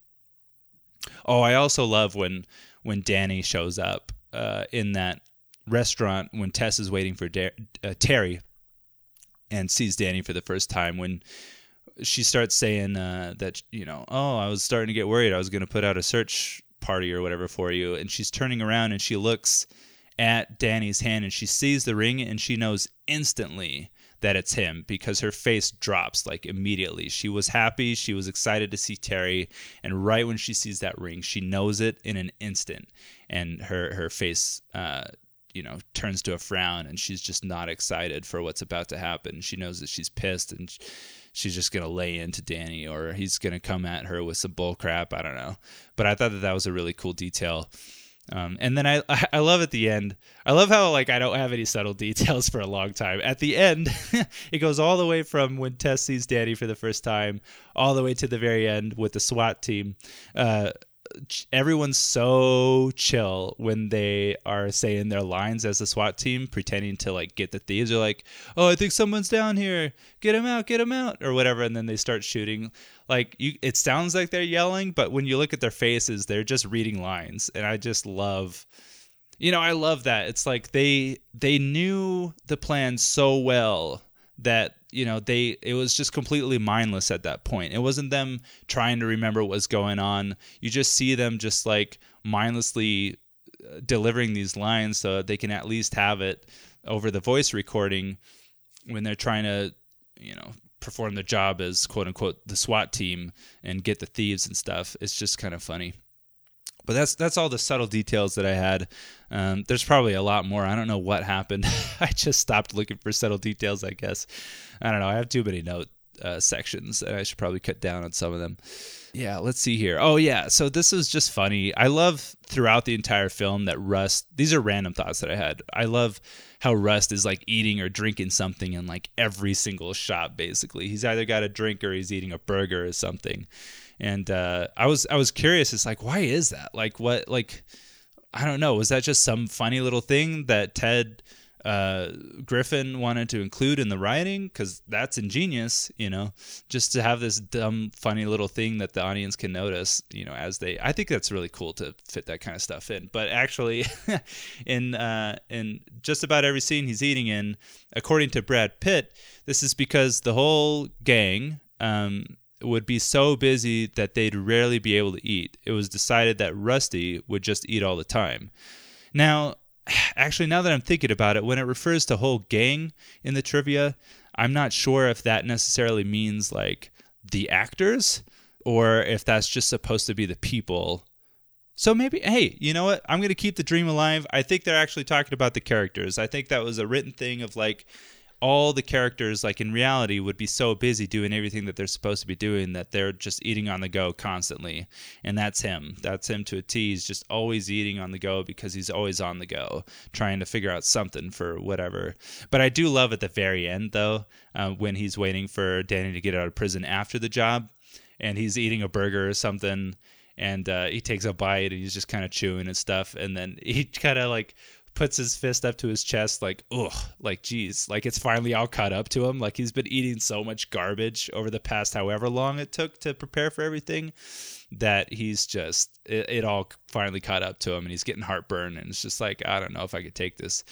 Oh, I also love when when Danny shows up uh, in that restaurant when Tess is waiting for da- uh, Terry and sees Danny for the first time when she starts saying uh, that you know oh I was starting to get worried I was going to put out a search party or whatever for you and she's turning around and she looks at Danny's hand and she sees the ring and she knows instantly that it's him because her face drops like immediately. She was happy, she was excited to see Terry, and right when she sees that ring, she knows it in an instant, and her her face. Uh, you know, turns to a frown and she's just not excited for what's about to happen. She knows that she's pissed and she's just gonna lay into Danny or he's gonna come at her with some bull crap. I don't know, but I thought that that was a really cool detail. Um, and then I I love at the end. I love how like I don't have any subtle details for a long time. At the end, it goes all the way from when Tess sees Danny for the first time, all the way to the very end with the SWAT team. Uh, everyone's so chill when they are saying their lines as a SWAT team, pretending to like get the thieves. They're like, "Oh, I think someone's down here. Get him out! Get him out!" or whatever, and then they start shooting. Like you, it sounds like they're yelling, but when you look at their faces, they're just reading lines, and I just love. You know, I love that. It's like they they knew the plan so well that you know they it was just completely mindless at that point. It wasn't them trying to remember what was going on. You just see them just like mindlessly uh, delivering these lines so they can at least have it over the voice recording when they're trying to you know perform their job as quote unquote the SWAT team and get the thieves and stuff. It's just kind of funny but that's that's all the subtle details that I had. Um, there's probably a lot more. I don't know what happened. I just stopped looking for subtle details. I guess I don't know. I have too many note uh, sections, and I should probably cut down on some of them. Yeah, let's see here. Oh yeah, so this is just funny. I love throughout the entire film that Rust. These are random thoughts that I had. I love how Rust is like eating or drinking something in like every single shot. Basically, he's either got a drink or he's eating a burger or something and uh, I was I was curious. It's like why is that? Like what? Like I don't know. Was that just some funny little thing that Ted uh, Griffin wanted to include in the writing? Because that's ingenious, you know, just to have this dumb, funny little thing that the audience can notice, you know, as they. I think that's really cool to fit that kind of stuff in. But actually, in uh, in just about every scene he's eating in, according to Brad Pitt, this is because the whole gang. Um, would be so busy that they'd rarely be able to eat. It was decided that Rusty would just eat all the time. Now, actually, now that I'm thinking about it, when it refers to whole gang in the trivia, I'm not sure if that necessarily means like the actors or if that's just supposed to be the people. So maybe, hey, you know what? I'm going to keep the dream alive. I think they're actually talking about the characters. I think that was a written thing of like, all the characters like in reality would be so busy doing everything that they're supposed to be doing that they're just eating on the go constantly. And that's him. That's him to a t. He's just always eating on the go because he's always on the go trying to figure out something for whatever. But i do love at the very end though uh, when he's waiting for danny to get out of prison after the job and he's eating a burger or something and uh, he takes a bite and he's just kind of chewing and stuff. And then he kind of like puts his fist up to his chest like ugh like geez like it's finally all caught up to him. Like he's been eating so much garbage over the past however long it took to prepare for everything that he's just it, it, all finally caught up to him and he's getting heartburn. And it's just like i don't know if i could take this.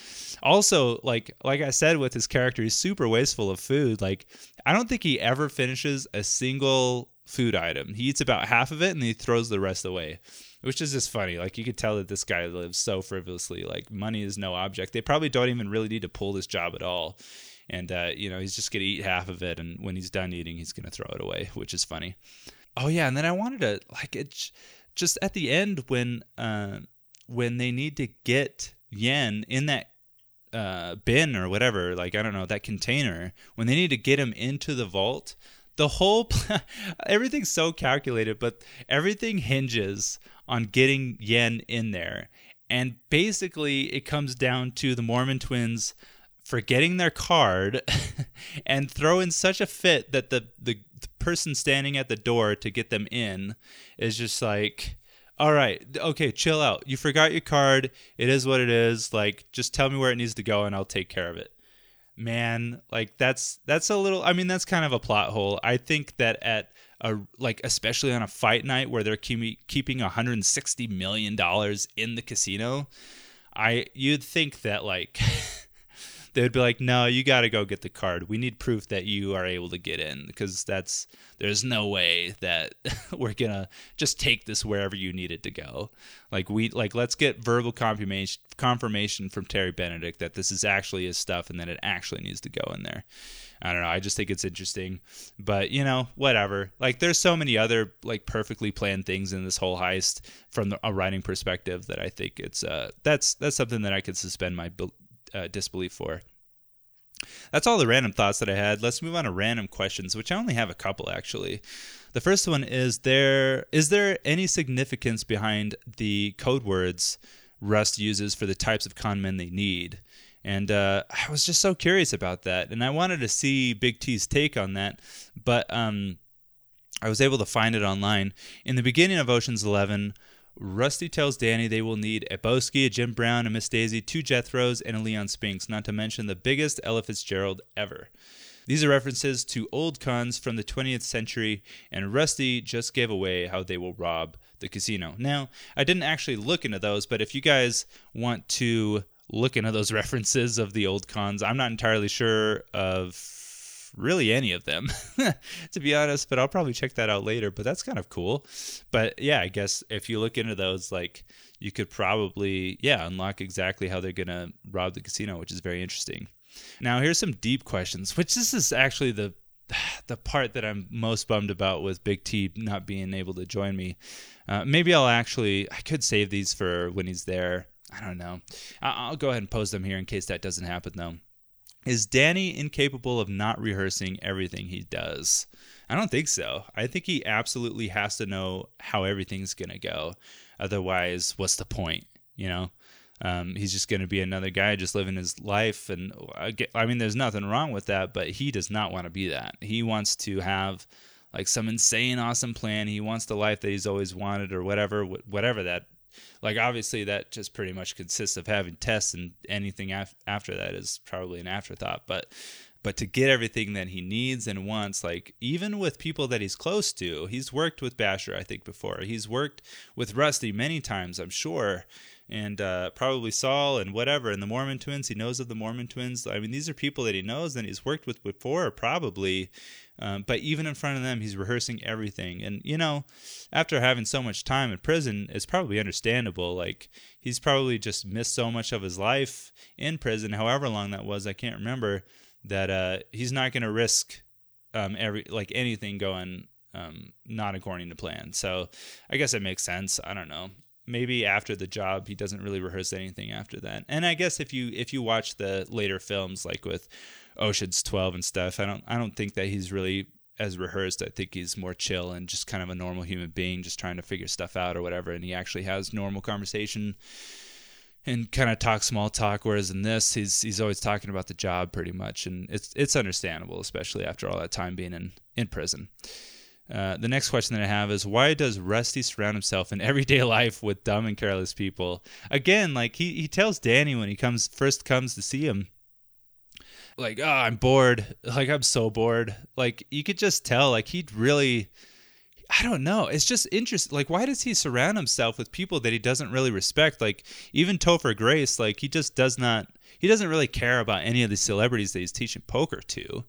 Also like like i said with his character he's super wasteful of food. Like i don't think he ever finishes a single food item. He eats about half of it and he throws the rest away which is just funny. Like you could tell that this guy lives so frivolously. Like money is no object. They probably don't even really need to pull this job at all. And uh, you know, he's just gonna eat half of it, and when he's done eating, he's gonna throw it away, which is funny. Oh yeah, and then I wanted to like it just at the end when uh, when they need to get Yen in that uh, bin or whatever, like I don't know that container, when they need to get him into the vault, the whole everything's so calculated, but everything hinges on getting Yen in there. And basically, it comes down to the Mormon twins forgetting their card and throwing such a fit that the, the, the person standing at the door to get them in is just like, all right, okay, chill out. You forgot your card. It is what it is. Like, just tell me where it needs to go and I'll take care of it. Man, like that's that's a little I mean that's kind of a plot hole. I think that at a like especially on a fight night where they're keep, keeping 160 million dollars in the casino, I you'd think that like they would be like, "No, you got to go get the card. We need proof that you are able to get in because that's there's no way that we're gonna just take this wherever you need it to go. Like we like let's get verbal confirmation confirmation from Terry Benedict that this is actually his stuff and that it actually needs to go in there." I don't know. I just think it's interesting. But, you know, whatever. Like there's so many other like perfectly planned things in this whole heist from the, a writing perspective that I think it's uh that's that's something that I could suspend my uh, disbelief for. That's all the random thoughts that I had. Let's move on to random questions, which I only have a couple actually. The first one is there is there any significance behind the code words Rust uses for the types of con men they need? And uh, I was just so curious about that, and I wanted to see Big T's take on that, but um, I was able to find it online. In the beginning of Ocean's Eleven, Rusty tells Danny they will need a Boesky, a Jim Brown, a Miss Daisy, two Jethros, and a Leon Spinks, not to mention the biggest Ella Fitzgerald ever. These are references to old cons from the 20th century, and Rusty just gave away how they will rob the casino. Now, I didn't actually look into those, but if you guys want to look into those references of the old cons. I'm not entirely sure of really any of them, to be honest, but I'll probably check that out later. But that's kind of cool. But yeah, I guess if you look into those, like you could probably, yeah, unlock exactly how they're going to rob the casino, which is very interesting. Now, here's some deep questions, which this is actually the the part that I'm most bummed about with Big T not being able to join me. Uh, maybe I'll actually I could save these for when he's there I don't know. I'll go ahead and pose them here in case that doesn't happen, though. Is Danny incapable of not rehearsing everything he does? I don't think so. I think he absolutely has to know how everything's going to go. Otherwise, what's the point? You know? Um, he's just going to be another guy just living his life. And I, get, I mean, there's nothing wrong with that, but he does not want to be that. He wants to have like some insane, awesome plan. He wants the life that he's always wanted or whatever, whatever that like obviously that just pretty much consists of having tests and anything af- after that is probably an afterthought but but to get everything that he needs and wants like even with people that he's close to he's worked with basher i think before he's worked with rusty many times i'm sure and uh, probably Saul and whatever, and the Mormon twins. He knows of the Mormon twins. I mean, these are people that he knows and he's worked with before, probably. Um, but even in front of them, he's rehearsing everything. And, you know, after having so much time in prison, it's probably understandable. Like, he's probably just missed so much of his life in prison, however long that was, I can't remember, that uh, he's not going to risk um, every like anything going um, not according to plan. So I guess it makes sense. I don't know. Maybe after the job, he doesn't really rehearse anything after that. And I guess if you if you watch the later films, like with Ocean's Twelve and stuff. I don't I don't think that he's really as rehearsed. I think he's more chill and just kind of a normal human being, just trying to figure stuff out or whatever. And he actually has normal conversation and kind of talk small talk. Whereas in this, he's he's always talking about the job pretty much, and it's it's understandable, especially after all that time being in in prison. Uh, the next question that I have is why does Rusty surround himself in everyday life with dumb and careless people? Again, like he, he tells Danny when he comes first comes to see him, like, oh, I'm bored. Like, I'm so bored. Like, you could just tell, like, he'd really, I don't know. It's just interesting. Like, why does he surround himself with people that he doesn't really respect? Like, even Topher Grace, like, he just does not, he doesn't really care about any of the celebrities that he's teaching poker to.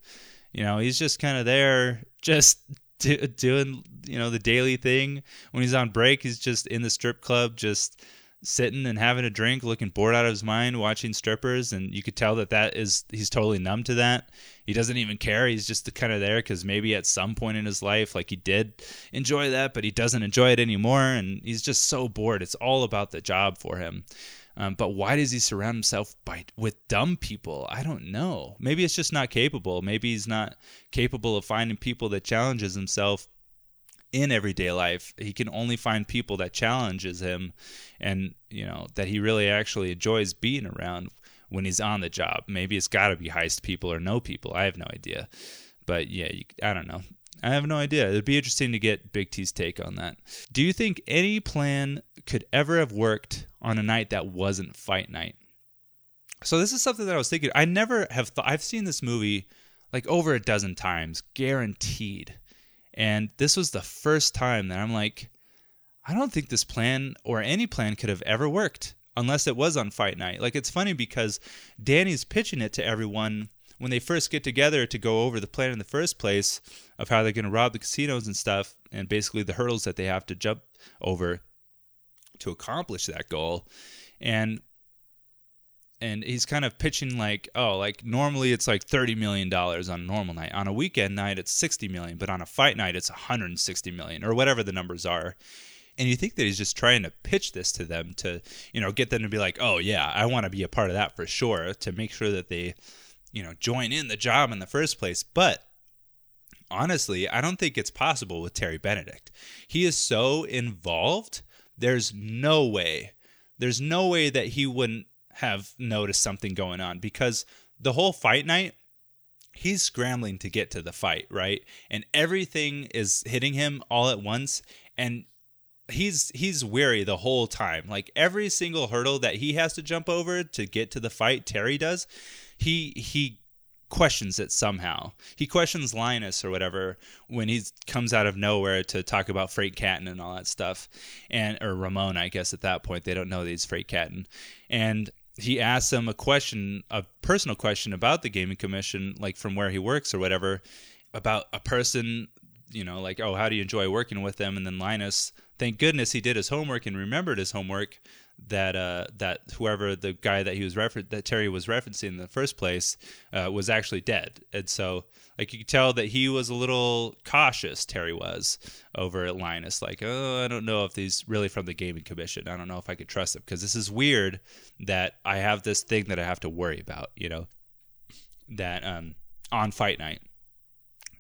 You know, he's just kind of there, just do, doing, you know, the daily thing. When he's on break, he's just in the strip club, just sitting and having a drink, looking bored out of his mind, watching strippers, and you could tell that that is he's totally numb to that. He doesn't even care. He's just kind of there because maybe at some point in his life, like he did enjoy that, but he doesn't enjoy it anymore, and he's just so bored. It's all about the job for him. Um, but why does he surround himself by with dumb people? I don't know. Maybe it's just not capable. Maybe he's not capable of finding people that challenges himself in everyday life. He can only find people that challenges him and, you know, that he really actually enjoys being around when he's on the job. Maybe it's got to be heist people or no people. I have no idea. But yeah, you, I don't know. I have no idea. It'd be interesting to get Big T's take on that. Do you think any plan could ever have worked on a night that wasn't fight night? So this is something that I was thinking. I never have thought. I've seen this movie like over a dozen times, guaranteed. And this was the first time that I'm like, I don't think this plan or any plan could have ever worked unless it was on fight night. Like it's funny because Danny's pitching it to everyone when they first get together to go over the plan in the first place of how they're going to rob the casinos and stuff, and basically the hurdles that they have to jump over to accomplish that goal. And and he's kind of pitching like, oh, like normally it's like thirty million dollars on a normal night. On a weekend night, it's sixty million, but on a fight night, it's one hundred and sixty million or whatever the numbers are. And you think that he's just trying to pitch this to them to, you know, get them to be like, oh yeah, I want to be a part of that for sure, to make sure that they, you know, join in the job in the first place. But honestly, I don't think it's possible with Terry Benedict. He is so involved. There's no way. There's no way that he wouldn't have noticed something going on because the whole fight night he's scrambling to get to the fight, right? And everything is hitting him all at once and he's he's weary the whole time. Like every single hurdle that he has to jump over to get to the fight, Terry does, he he questions it somehow. He questions Linus or whatever when he comes out of nowhere to talk about Frank Catton and all that stuff. And or Ramon, I guess at that point they don't know that he's Frank Catton. And he asks him a question, a personal question about the gaming commission, like from where he works or whatever, about a person, you know, like, oh, how do you enjoy working with them? And then Linus, thank goodness he did his homework and remembered his homework that uh, that whoever the guy that he was refer- that Terry was referencing in the first place uh, was actually dead, and so like you could tell that he was a little cautious. Terry was over at Linus, like, oh, I don't know if he's really from the gaming commission. I don't know if I could trust him because this is weird that I have this thing that I have to worry about, you know, that um on fight night,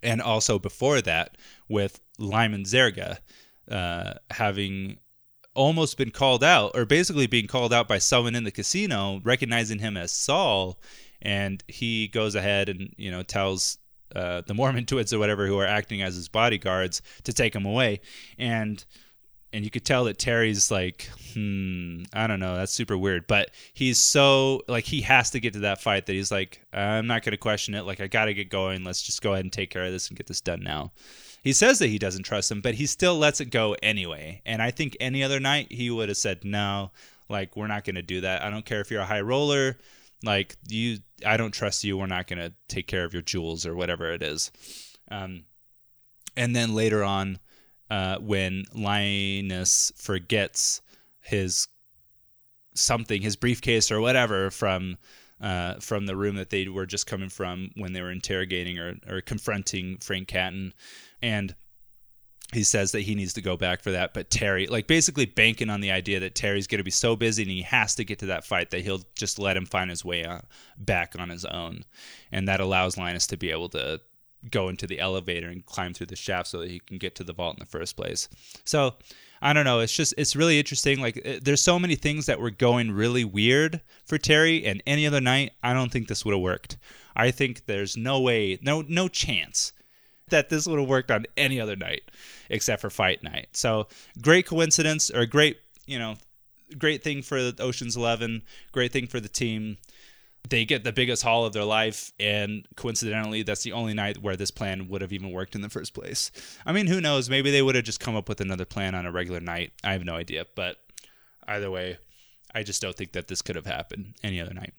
and also before that with Lyman Zerga uh, having almost been called out, or basically being called out by someone in the casino, recognizing him as Saul, and he goes ahead and you know tells uh, the Mormon twins or whatever who are acting as his bodyguards to take him away, and and you could tell that Terry's like, hmm, I don't know, that's super weird. But he's so like he has to get to that fight that he's like, I'm not gonna question it. Like I gotta get going. Let's just go ahead and take care of this and get this done now. He says that he doesn't trust him, but he still lets it go anyway. And I think any other night he would have said no. Like we're not gonna do that. I don't care if you're a high roller. Like you, I don't trust you. We're not gonna take care of your jewels or whatever it is. Um, and then later on, uh, when Linus forgets his something, his briefcase or whatever from uh, from the room that they were just coming from when they were interrogating or, or confronting Frank Catton, and he says that he needs to go back for that. But Terry, like basically banking on the idea that Terry's going to be so busy and he has to get to that fight that he'll just let him find his way on, back on his own, and that allows Linus to be able to go into the elevator and climb through the shaft so that he can get to the vault in the first place. So I don't know. It's just it's really interesting. Like eh, there's so many things that were going really weird for Terry, and any other night, I don't think this would have worked. I think there's no way, no no chance that this would have worked on any other night except for fight night. So great coincidence or great, you know, great thing for Ocean's Eleven, great thing for the team they get the biggest haul of their life and coincidentally that's the only night where this plan would have even worked in the first place. I mean who knows? Maybe they would have just come up with another plan on a regular night. I have no idea. But either way i just don't think that this could have happened any other night.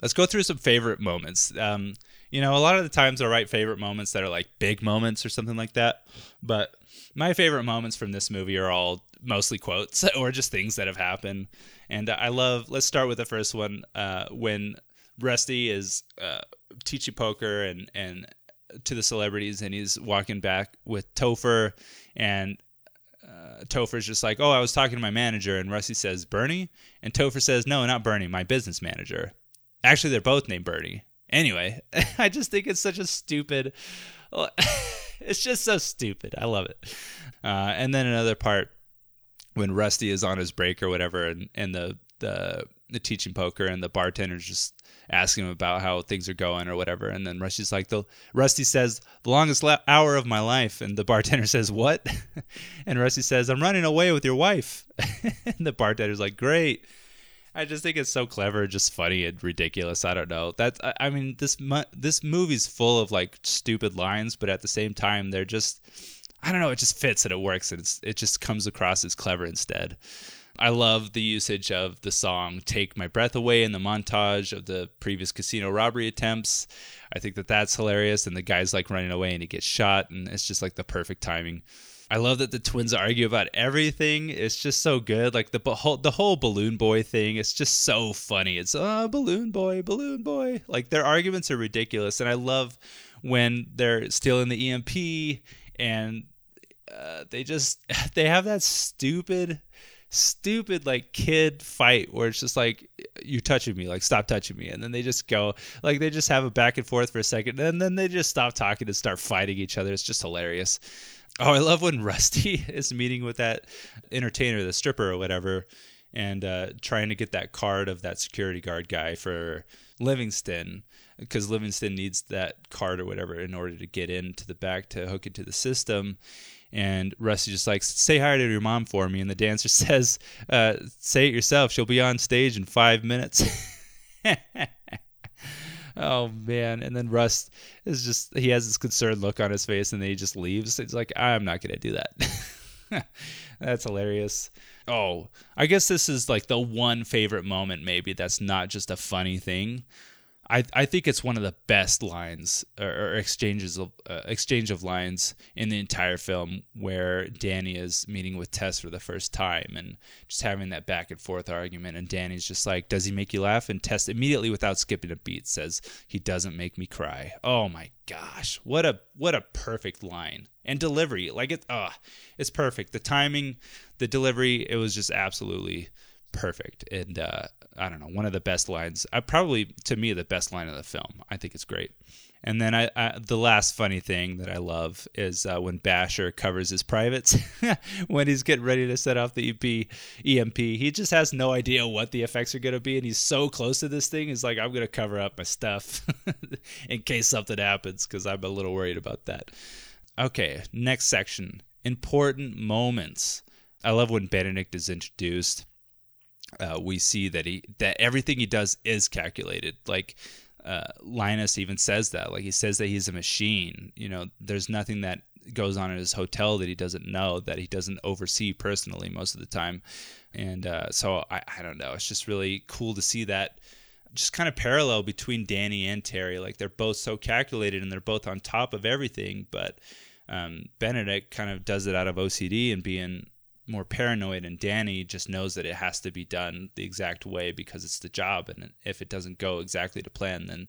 Let's go through some favorite moments. Um, you know a lot of the times i write favorite moments that are like big moments or something like that. But my favorite moments from this movie are all mostly quotes or just things that have happened and I love. Let's start with the first one. Uh, when Rusty is uh, teaching poker and and to the celebrities, and he's walking back with Topher, and uh, Topher's just like, "Oh, I was talking to my manager," and Rusty says, "Bernie," and Topher says, "No, not Bernie, my business manager." Actually, they're both named Bernie. Anyway, I just think it's such a stupid. it's just so stupid. I love it. Uh, and then another part when Rusty is on his break or whatever, and, and the, the the teaching poker and the bartender's just asking him about how things are going or whatever, and then Rusty's like, the Rusty says the longest la- hour of my life, and the bartender says what, and Rusty says I'm running away with your wife, and the bartender's like, great. I just think it's so clever, just funny and ridiculous. I don't know. That's I, I mean this mu- this movie's full of like stupid lines, but at the same time they're just I don't know, it just fits and it works and it's, it just comes across as clever instead. I love the usage of the song "Take My Breath Away" in the montage of the previous casino robbery attempts. I think that that's hilarious, and the guy's like running away and he gets shot, and it's just like the perfect timing. I love that the twins argue about everything. It's just so good. Like the whole the whole balloon boy thing. It's just so funny. It's oh balloon boy, balloon boy. Like their arguments are ridiculous, and I love when they're still in the EMP and uh, they just they have that stupid stupid like kid fight where it's just like you're touching me like stop touching me. And then they just go like they just have a back and forth for a second and then they just stop talking and start fighting each other. It's just hilarious. Oh i love when rusty is meeting with that entertainer the stripper or whatever and uh, trying to get that card of that security guard guy for livingston because livingston needs that card or whatever in order to get into the back to hook into the system and Rusty just like, say hi to your mom for me. And the dancer says, uh, say it yourself. She'll be on stage in five minutes. oh man. And then Rust is just, he has this concerned look on his face and then he just leaves. He's like, I'm not to do that. that's hilarious. Oh, I guess this is like the one favorite moment, maybe that's not just a funny thing. I I think it's one of the best lines or, or exchanges of uh, exchange of lines in the entire film where Danny is meeting with Tess for the first time and just having that back and forth argument and Danny's just like does he make you laugh and Tess immediately without skipping a beat says he doesn't make me cry. Oh my gosh, what a what a perfect line and delivery. Like it uh it's perfect. The timing, the delivery, it was just absolutely perfect. And uh, I don't know, one of the best lines. I probably to me the best line of the film. I think it's great. And then I, I the last funny thing that I love is uh, when Basher covers his privates when he's getting ready to set off the EP EMP. He just has no idea what the effects are going to be, and he's so close to this thing. He's like, I'm going to cover up my stuff in case something happens because I'm a little worried about that. Okay, next section: important moments. I love when Benedict is introduced uh, we see that he that everything he does is calculated. Like uh, Linus even says that. Like he says that he's a machine. You know, there's nothing that goes on in his hotel that he doesn't know that he doesn't oversee personally most of the time. And uh, so I, I don't know. It's just really cool to see that just kind of parallel between Danny and Terry. Like they're both so calculated and they're both on top of everything, but um, Benedict kind of does it out of OCD and being more paranoid and Danny just knows that it has to be done the exact way because it's the job and if it doesn't go exactly to plan then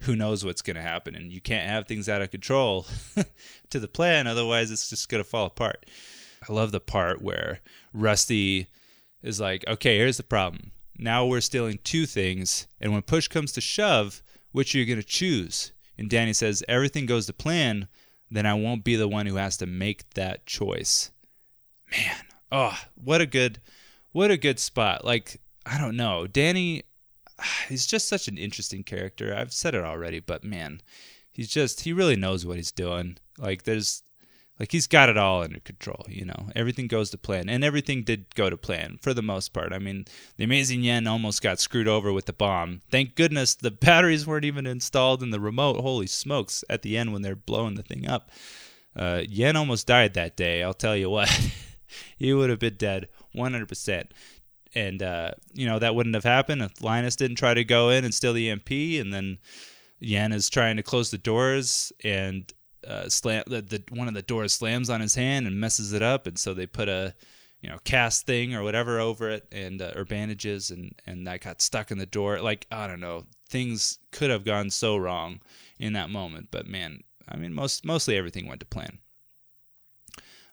who knows what's going to happen and you can't have things out of control to the plan otherwise it's just going to fall apart. I love the part where Rusty is like, "Okay, here's the problem. Now we're stealing two things and when push comes to shove, which are you going to choose?" And Danny says, "Everything goes to plan, then I won't be the one who has to make that choice." Man, oh, what a good, what a good spot. Like I don't know, Danny, he's just such an interesting character. I've said it already, but man, he's just he really knows what he's doing. Like there's like he's got it all under control, you know. Everything goes to plan, and everything did go to plan for the most part. I mean, the amazing Yen almost got screwed over with the bomb. Thank goodness the batteries weren't even installed in the remote. Holy smokes! At the end when they're blowing the thing up, uh, Yen almost died that day. I'll tell you what. he would have been dead 100%. And, uh, you know, that wouldn't have happened if Linus didn't try to go in and steal the EMP. And then Yen is trying to close the doors and uh, slam the, the one of the doors slams on his hand and messes it up. And so they put a, you know, cast thing or whatever over it and, uh, or bandages and, and that got stuck in the door. Like, I don't know, things could have gone so wrong in that moment. But man, I mean, most, mostly everything went to plan.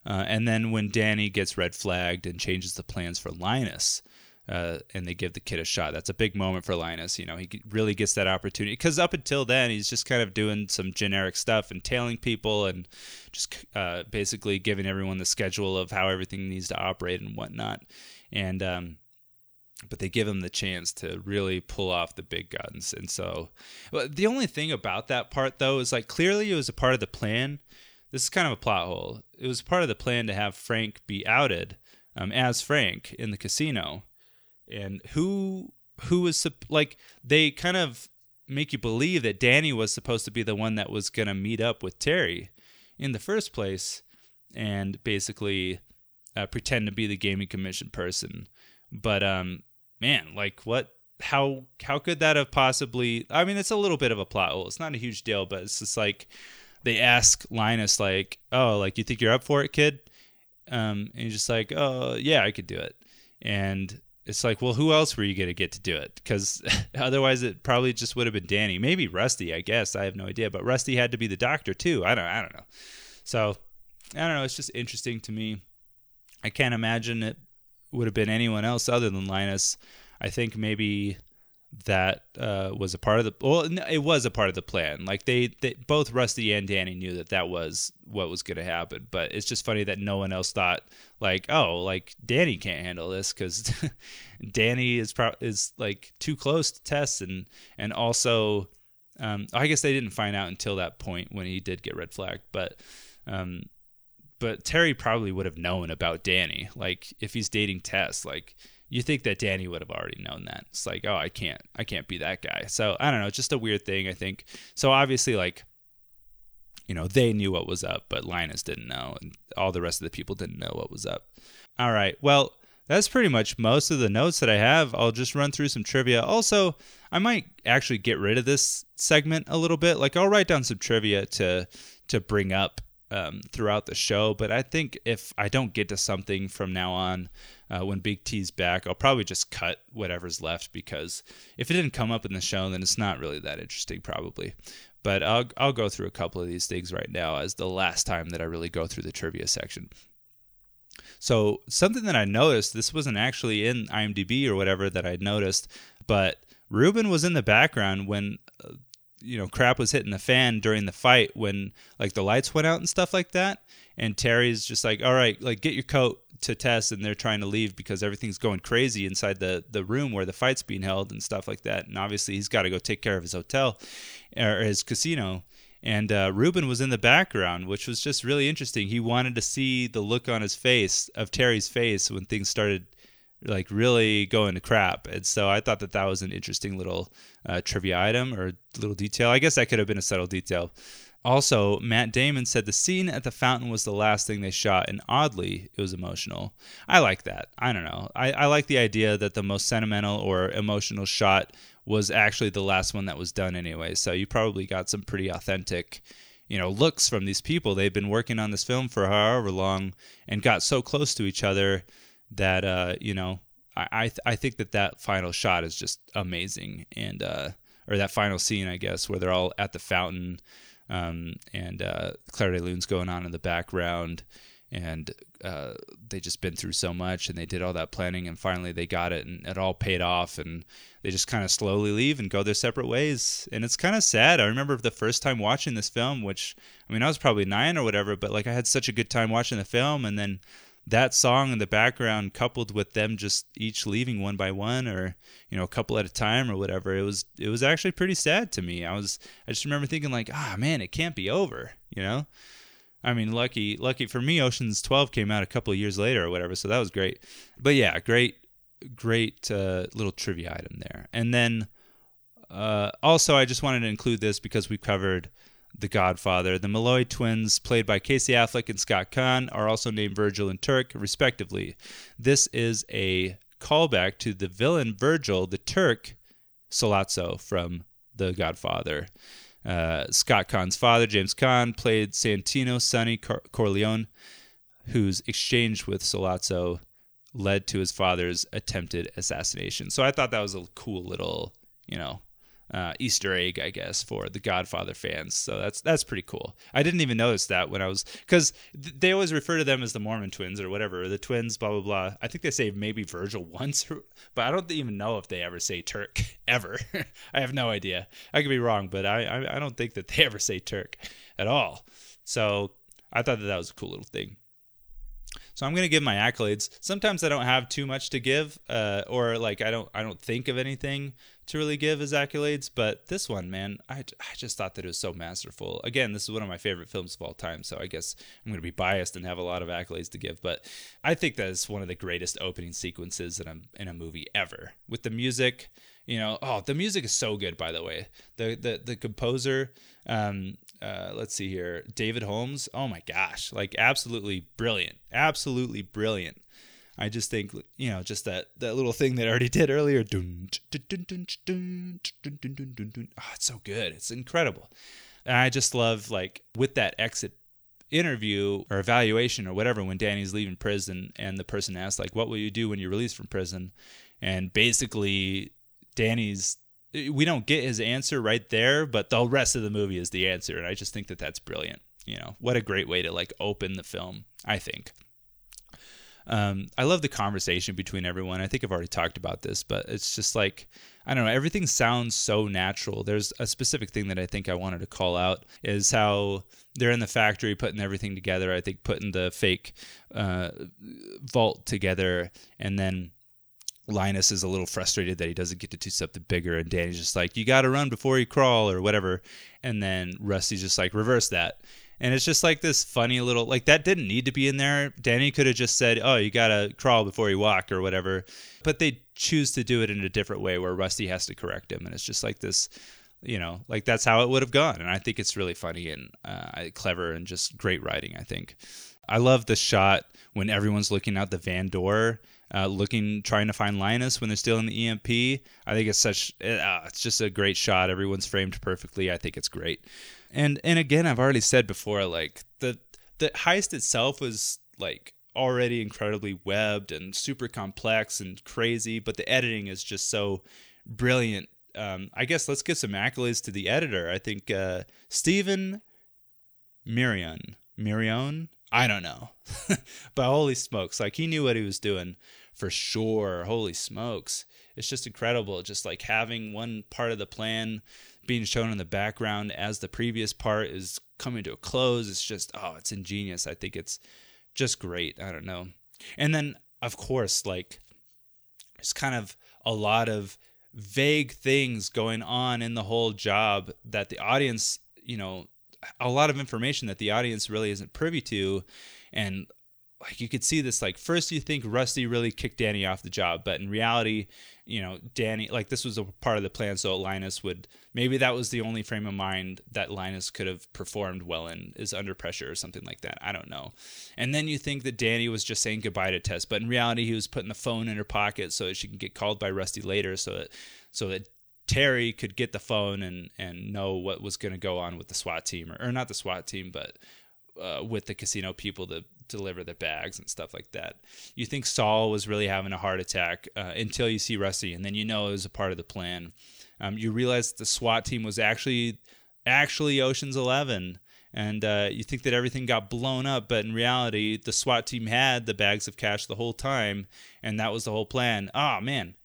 Uh, and then when Danny gets red flagged and changes the plans for Linus, uh, and they give the kid a shot. That's a big moment for Linus. You know, he really gets that opportunity because up until then, he's just kind of doing some generic stuff and tailing people and just uh, basically giving everyone the schedule of how everything needs to operate and whatnot. And um, but they give him the chance to really pull off the big guns. And so, the only thing about that part though is like clearly it was a part of the plan this is kind of a plot hole. It was part of the plan to have Frank be outed um, as Frank in the casino, and who who was like they kind of make you believe that Danny was supposed to be the one that was gonna meet up with Terry in the first place, and basically uh, pretend to be the gaming commission person but um, man, like what? How how could that have possibly? I mean, it's a little bit of a plot hole. It's not a huge deal, but it's just like they ask Linus like, "Oh, like you think you're up for it, kid?" Um, and he's just like, "Oh, yeah, I could do it." And it's like, well, who else were you gonna get to do it? Because otherwise, it probably just would have been Danny, maybe Rusty. I guess I have no idea, but Rusty had to be the doctor too. I don't, I don't know. So I don't know. It's just interesting to me. I can't imagine it would have been anyone else other than Linus. I think maybe that uh, was a part of the well it was a part of the plan. Like they, they both rusty and danny knew that that was what was going to happen but it's just funny that no one else thought like oh like danny can't handle this because danny is pro- is like too close to tess and and also um, i guess they didn't find out until that point when he did get red flagged but um, but terry probably would have known about danny like if he's dating tess like you think that Danny would have already known that. It's like, oh, I can't, I can't be that guy. So I don't know, just a weird thing. I think so. Obviously, like, you know, they knew what was up, but Linus didn't know, and all the rest of the people didn't know what was up. All right, well, that's pretty much most of the notes that I have. I'll just run through some trivia. Also, I might actually get rid of this segment a little bit. Like, I'll write down some trivia to to bring up um, throughout the show. But I think if I don't get to something from now on, uh, when Big T's back, I'll probably just cut whatever's left because if it didn't come up in the show, then it's not really that interesting, probably. But I'll I'll go through a couple of these things right now as the last time that I really go through the trivia section. So something that I noticed, this wasn't actually in IMDb or whatever that I noticed, but Reuben was in the background when uh, you know crap was hitting the fan during the fight when like the lights went out and stuff like that and terry's just like all right like get your coat to Tess and they're trying to leave because everything's going crazy inside the the room where the fight's being held and stuff like that. And obviously he's got to go take care of his hotel or his casino. And uh, Reuben was in the background, which was just really interesting. He wanted to see the look on his face of Terry's face when things started like really going to crap. And so I thought that that was an interesting little uh, trivia item or little detail. I guess that could have been a subtle detail. Also, Matt Damon said the scene at the fountain was the last thing they shot, and oddly, it was emotional. I like that. I don't know. I, I like the idea that the most sentimental or emotional shot was actually the last one that was done anyway. So you probably got some pretty authentic, you know, looks from these people. They've been working on this film for however long and got so close to each other that, uh, you know, I I, th- I think that that final shot is just amazing, and uh, or that final scene, I guess, where they're all at the fountain um, and uh, Clair de Lune's going on in the background, and uh, they just been through so much, and they did all that planning, and finally they got it, and it all paid off, and they just kind of slowly leave and go their separate ways, and it's kind of sad. I remember the first time watching this film, which I mean I was probably nine or whatever, but like I had such a good time watching the film, and then that song in the background coupled with them just each leaving one by one or you know a couple at a time or whatever it was it was actually pretty sad to me. I was i just remember thinking like ah man it can't be over you know? I mean lucky lucky for me oceans 12 came out a couple of years later or whatever so that was great. But yeah great great uh, little trivia item there. And then uh, also i just wanted to include this because we covered the Godfather. The Malloy twins, played by Casey Affleck and Scott Caan, are also named Virgil and Turk, respectively. This is a callback to the villain Virgil, the Turk, Sollozzo from The Godfather. Uh, Scott Caan's father, James Caan, played Santino Sonny Corleone, whose exchange with Sollozzo led to his father's attempted assassination. So I thought that was a cool little, you know, uh, Easter egg, I guess, for the Godfather fans. So that's that's pretty cool. I didn't even notice that when I was because th- they always refer to them as the Mormon twins or whatever, or the twins, blah blah blah. I think they say maybe Virgil once, but I don't even know if they ever say Turk ever. I have no idea. I could be wrong, but I, I I don't think that they ever say Turk at all. So I thought that that was a cool little thing. So I'm gonna give my accolades. Sometimes I don't have too much to give, uh, or like I don't I don't think of anything to really give his accolades. But this one, man, I, I just thought that it was so masterful. Again, this is one of my favorite films of all time, so I guess I'm gonna be biased and have a lot of accolades to give. But I think that is one of the greatest opening sequences in a in a movie ever. With the music, you know, oh, the music is so good. By the way, the the the composer. Um, uh, let's see here, David Holmes. Oh my gosh, like absolutely brilliant, absolutely brilliant. I just think you know just that that little thing that I already did earlier. Oh, it's so good. It's incredible. And I just love like with that exit interview or evaluation or whatever when Danny's leaving prison and the person asks like what will you do when you're released from prison and basically Danny's we don't get his answer right there but the rest of the movie is the answer and I just think that that's brilliant you know what a great way to like open the film I think um, I love the conversation between everyone. I think I've already talked about this, but it's just like I don't know. Everything sounds so natural. There's a specific thing that I think I wanted to call out is how they're in the factory putting everything together. I think putting the fake uh, vault together, and then Linus is a little frustrated that he doesn't get to do something bigger, and Danny's just like, "You got to run before you crawl" or whatever, and then Rusty's just like, "Reverse that." And it's just like this funny little like that didn't need to be in there. Danny could have just said, "Oh, you gotta crawl before you walk" or whatever. But they choose to do it in a different way where Rusty has to correct him, and it's just like this, you know, like that's how it would have gone. And I think it's really funny and uh, clever and just great writing. I think I love the shot when everyone's looking out the van door. Uh, looking, trying to find Linus when they're still in the EMP. I think it's such, uh, it's just a great shot. Everyone's framed perfectly. I think it's great. And and again, I've already said before, like the the heist itself was like already incredibly webbed and super complex and crazy, but the editing is just so brilliant. Um, I guess let's give some accolades to the editor. I think uh, Stephen Mirion, Mirion, I don't know, but holy smokes, like he knew what he was doing for sure. Holy smokes, it's just incredible. Just like having one part of the plan being shown in the background as the previous part is coming to a close. It's just, oh, it's ingenious. I think it's just great. I don't know. And then, of course, like, there's kind of a lot of vague things going on in the whole job that the audience, you know, a lot of information that the audience really isn't privy to. And like you could see this like first you think Rusty really kicked Danny off the job, but in reality, you know, Danny like this was a part of the plan so Linus would maybe that was the only frame of mind that Linus could have performed well in is under pressure or something like that. I don't know. And then you think that Danny was just saying goodbye to Tess, but in reality he was putting the phone in her pocket so that she can get called by Rusty later so that so that Terry could get the phone and and know what was going to go on with the SWAT team or, or not the SWAT team but uh, with the casino people to deliver the bags and stuff like that. You think Saul was really having a heart attack uh, until you see Rusty, and then you know it was a part of the plan. Um, you realize the SWAT team was actually actually Ocean's Eleven, and uh, you think that everything got blown up, but in reality, the SWAT team had the bags of cash the whole time, and that was the whole plan. Oh man.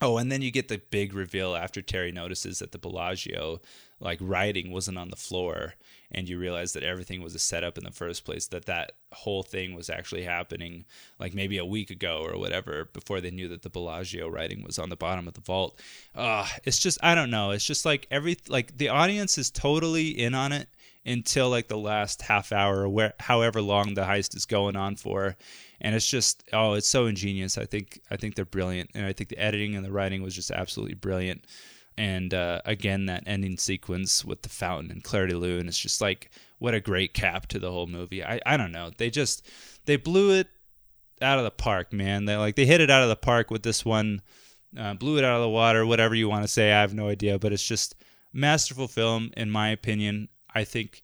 Oh, and then you get the big reveal after Terry notices that the Bellagio like writing wasn't on the floor and you realize that everything was a setup in the first place that that whole thing was actually happening like maybe a week ago or whatever before they knew that the Bellagio writing was on the bottom of the vault. Uh it's just I don't know. It's just like every like the audience is totally in on it until like the last half hour or where however long the heist is going on for and it's just oh it's so ingenious I think I think they're brilliant and I think the editing and the writing was just absolutely brilliant and uh, again that ending sequence with the fountain and Clair de Lune is just like what a great cap to the whole movie. I I don't know. They just they blew it out of the park, man. They like they hit it out of the park with this one, uh, blew it out of the water, whatever you want to say. I have no idea, but it's just masterful film in my opinion. I think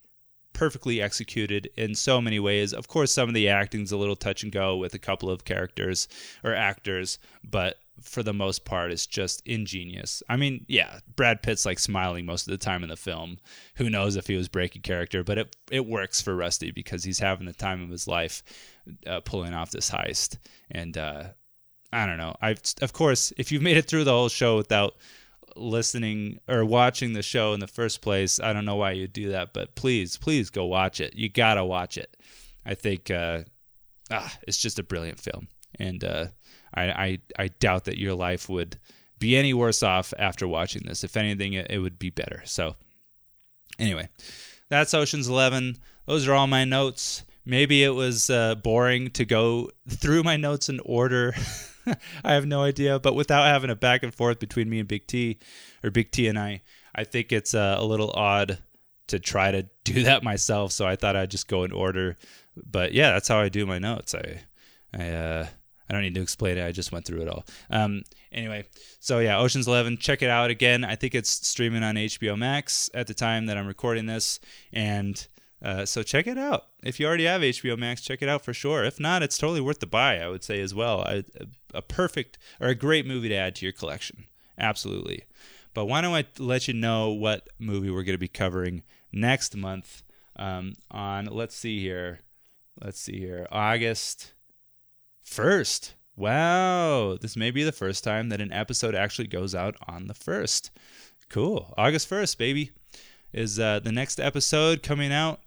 perfectly executed in so many ways. Of course, some of the acting's a little touch and go with a couple of characters or actors, but for the most part it's just ingenious. I mean, yeah, Brad Pitt's like smiling most of the time in the film. Who knows if he was breaking character, but it it works for Rusty because he's having the time of his life uh, pulling off this heist. And uh, I don't know. I of course, if you've made it through the whole show without listening or watching the show in the first place, I don't know why you do that, but please, please go watch it. You gotta watch it. I think uh, ah, it's just a brilliant film, and uh, I, I, I doubt that your life would be any worse off after watching this. If anything, it, it would be better. So, anyway, that's Ocean's Eleven. Those are all my notes. Maybe it was uh, boring to go through my notes in order. I have no idea, but without having a back and forth between me and Big T, or Big T and I, I think it's uh, a little odd to try to do that myself. So I thought I'd just go in order. But yeah, that's how I do my notes. I, I, uh, I don't need to explain it. I just went through it all. Um, anyway, so yeah, Ocean's Eleven. Check it out again. I think it's streaming on HBO Max at the time that I'm recording this, and uh, so check it out. If you already have HBO Max, check it out for sure. If not, it's totally worth the buy. I would say as well. A, a perfect or a great movie to add to your collection. Absolutely. But why don't I let you know what movie we're going to be covering next month um, on? Let's see here. Let's see here. August first. Wow, this may be the first time that an episode actually goes out on the first. Cool. August 1st, baby is uh, the next episode coming out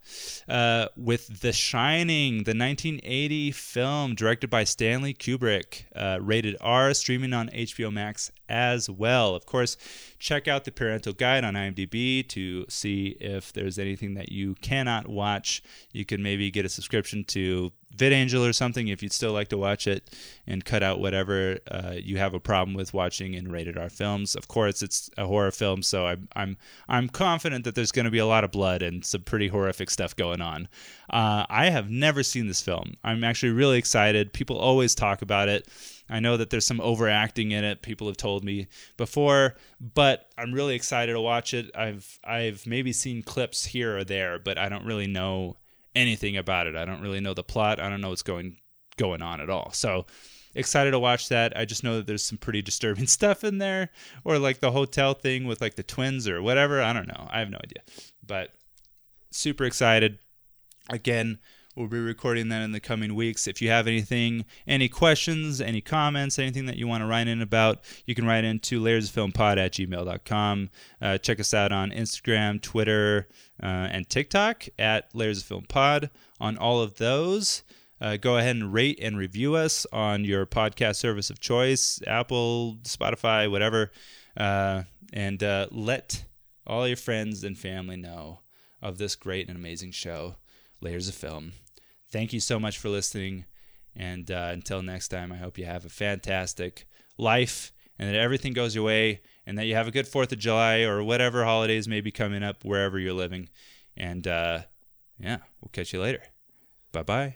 uh, with The Shining, the 1980 film directed by Stanley Kubrick, uh, rated R, streaming on HBO Max as well. Of course, check out the parental guide on IMDb to see if there's anything that you cannot watch. You can maybe get a subscription to VidAngel or something if you'd still like to watch it and cut out whatever uh, you have a problem with watching in rated R films. Of course, it's a horror film, so I'm I'm I'm confident that there's going to be a lot of blood and some pretty horrific stuff going on. Uh, I have never seen this film. I'm actually really excited. People always talk about it. I know that there's some overacting in it. People have told me before, but I'm really excited to watch it. I've I've maybe seen clips here or there, but I don't really know anything about it. I don't really know the plot. I don't know what's going going on at all. So excited to watch that. I just know that there's some pretty disturbing stuff in there, or like the hotel thing with like the twins or whatever. I don't know. I have no idea, but super excited. Again, we'll be recording that in the coming weeks. If you have anything, any questions, any comments, anything that you want to write in about, you can write into layersfilmpod at gmail.com. Uh, check us out on Instagram, Twitter, uh, and TikTok at Layers of Film Pod. On all of those, uh, go ahead and rate and review us on your podcast service of choice, Apple, Spotify, whatever, uh, and uh, let all your friends and family know of this great and amazing show, Layers of Film. Thank you so much for listening, and uh, until next time, I hope you have a fantastic life and that everything goes your way and that you have a good Fourth of July or whatever holidays may be coming up wherever you're living. And uh, yeah, we'll catch you later. Bye bye.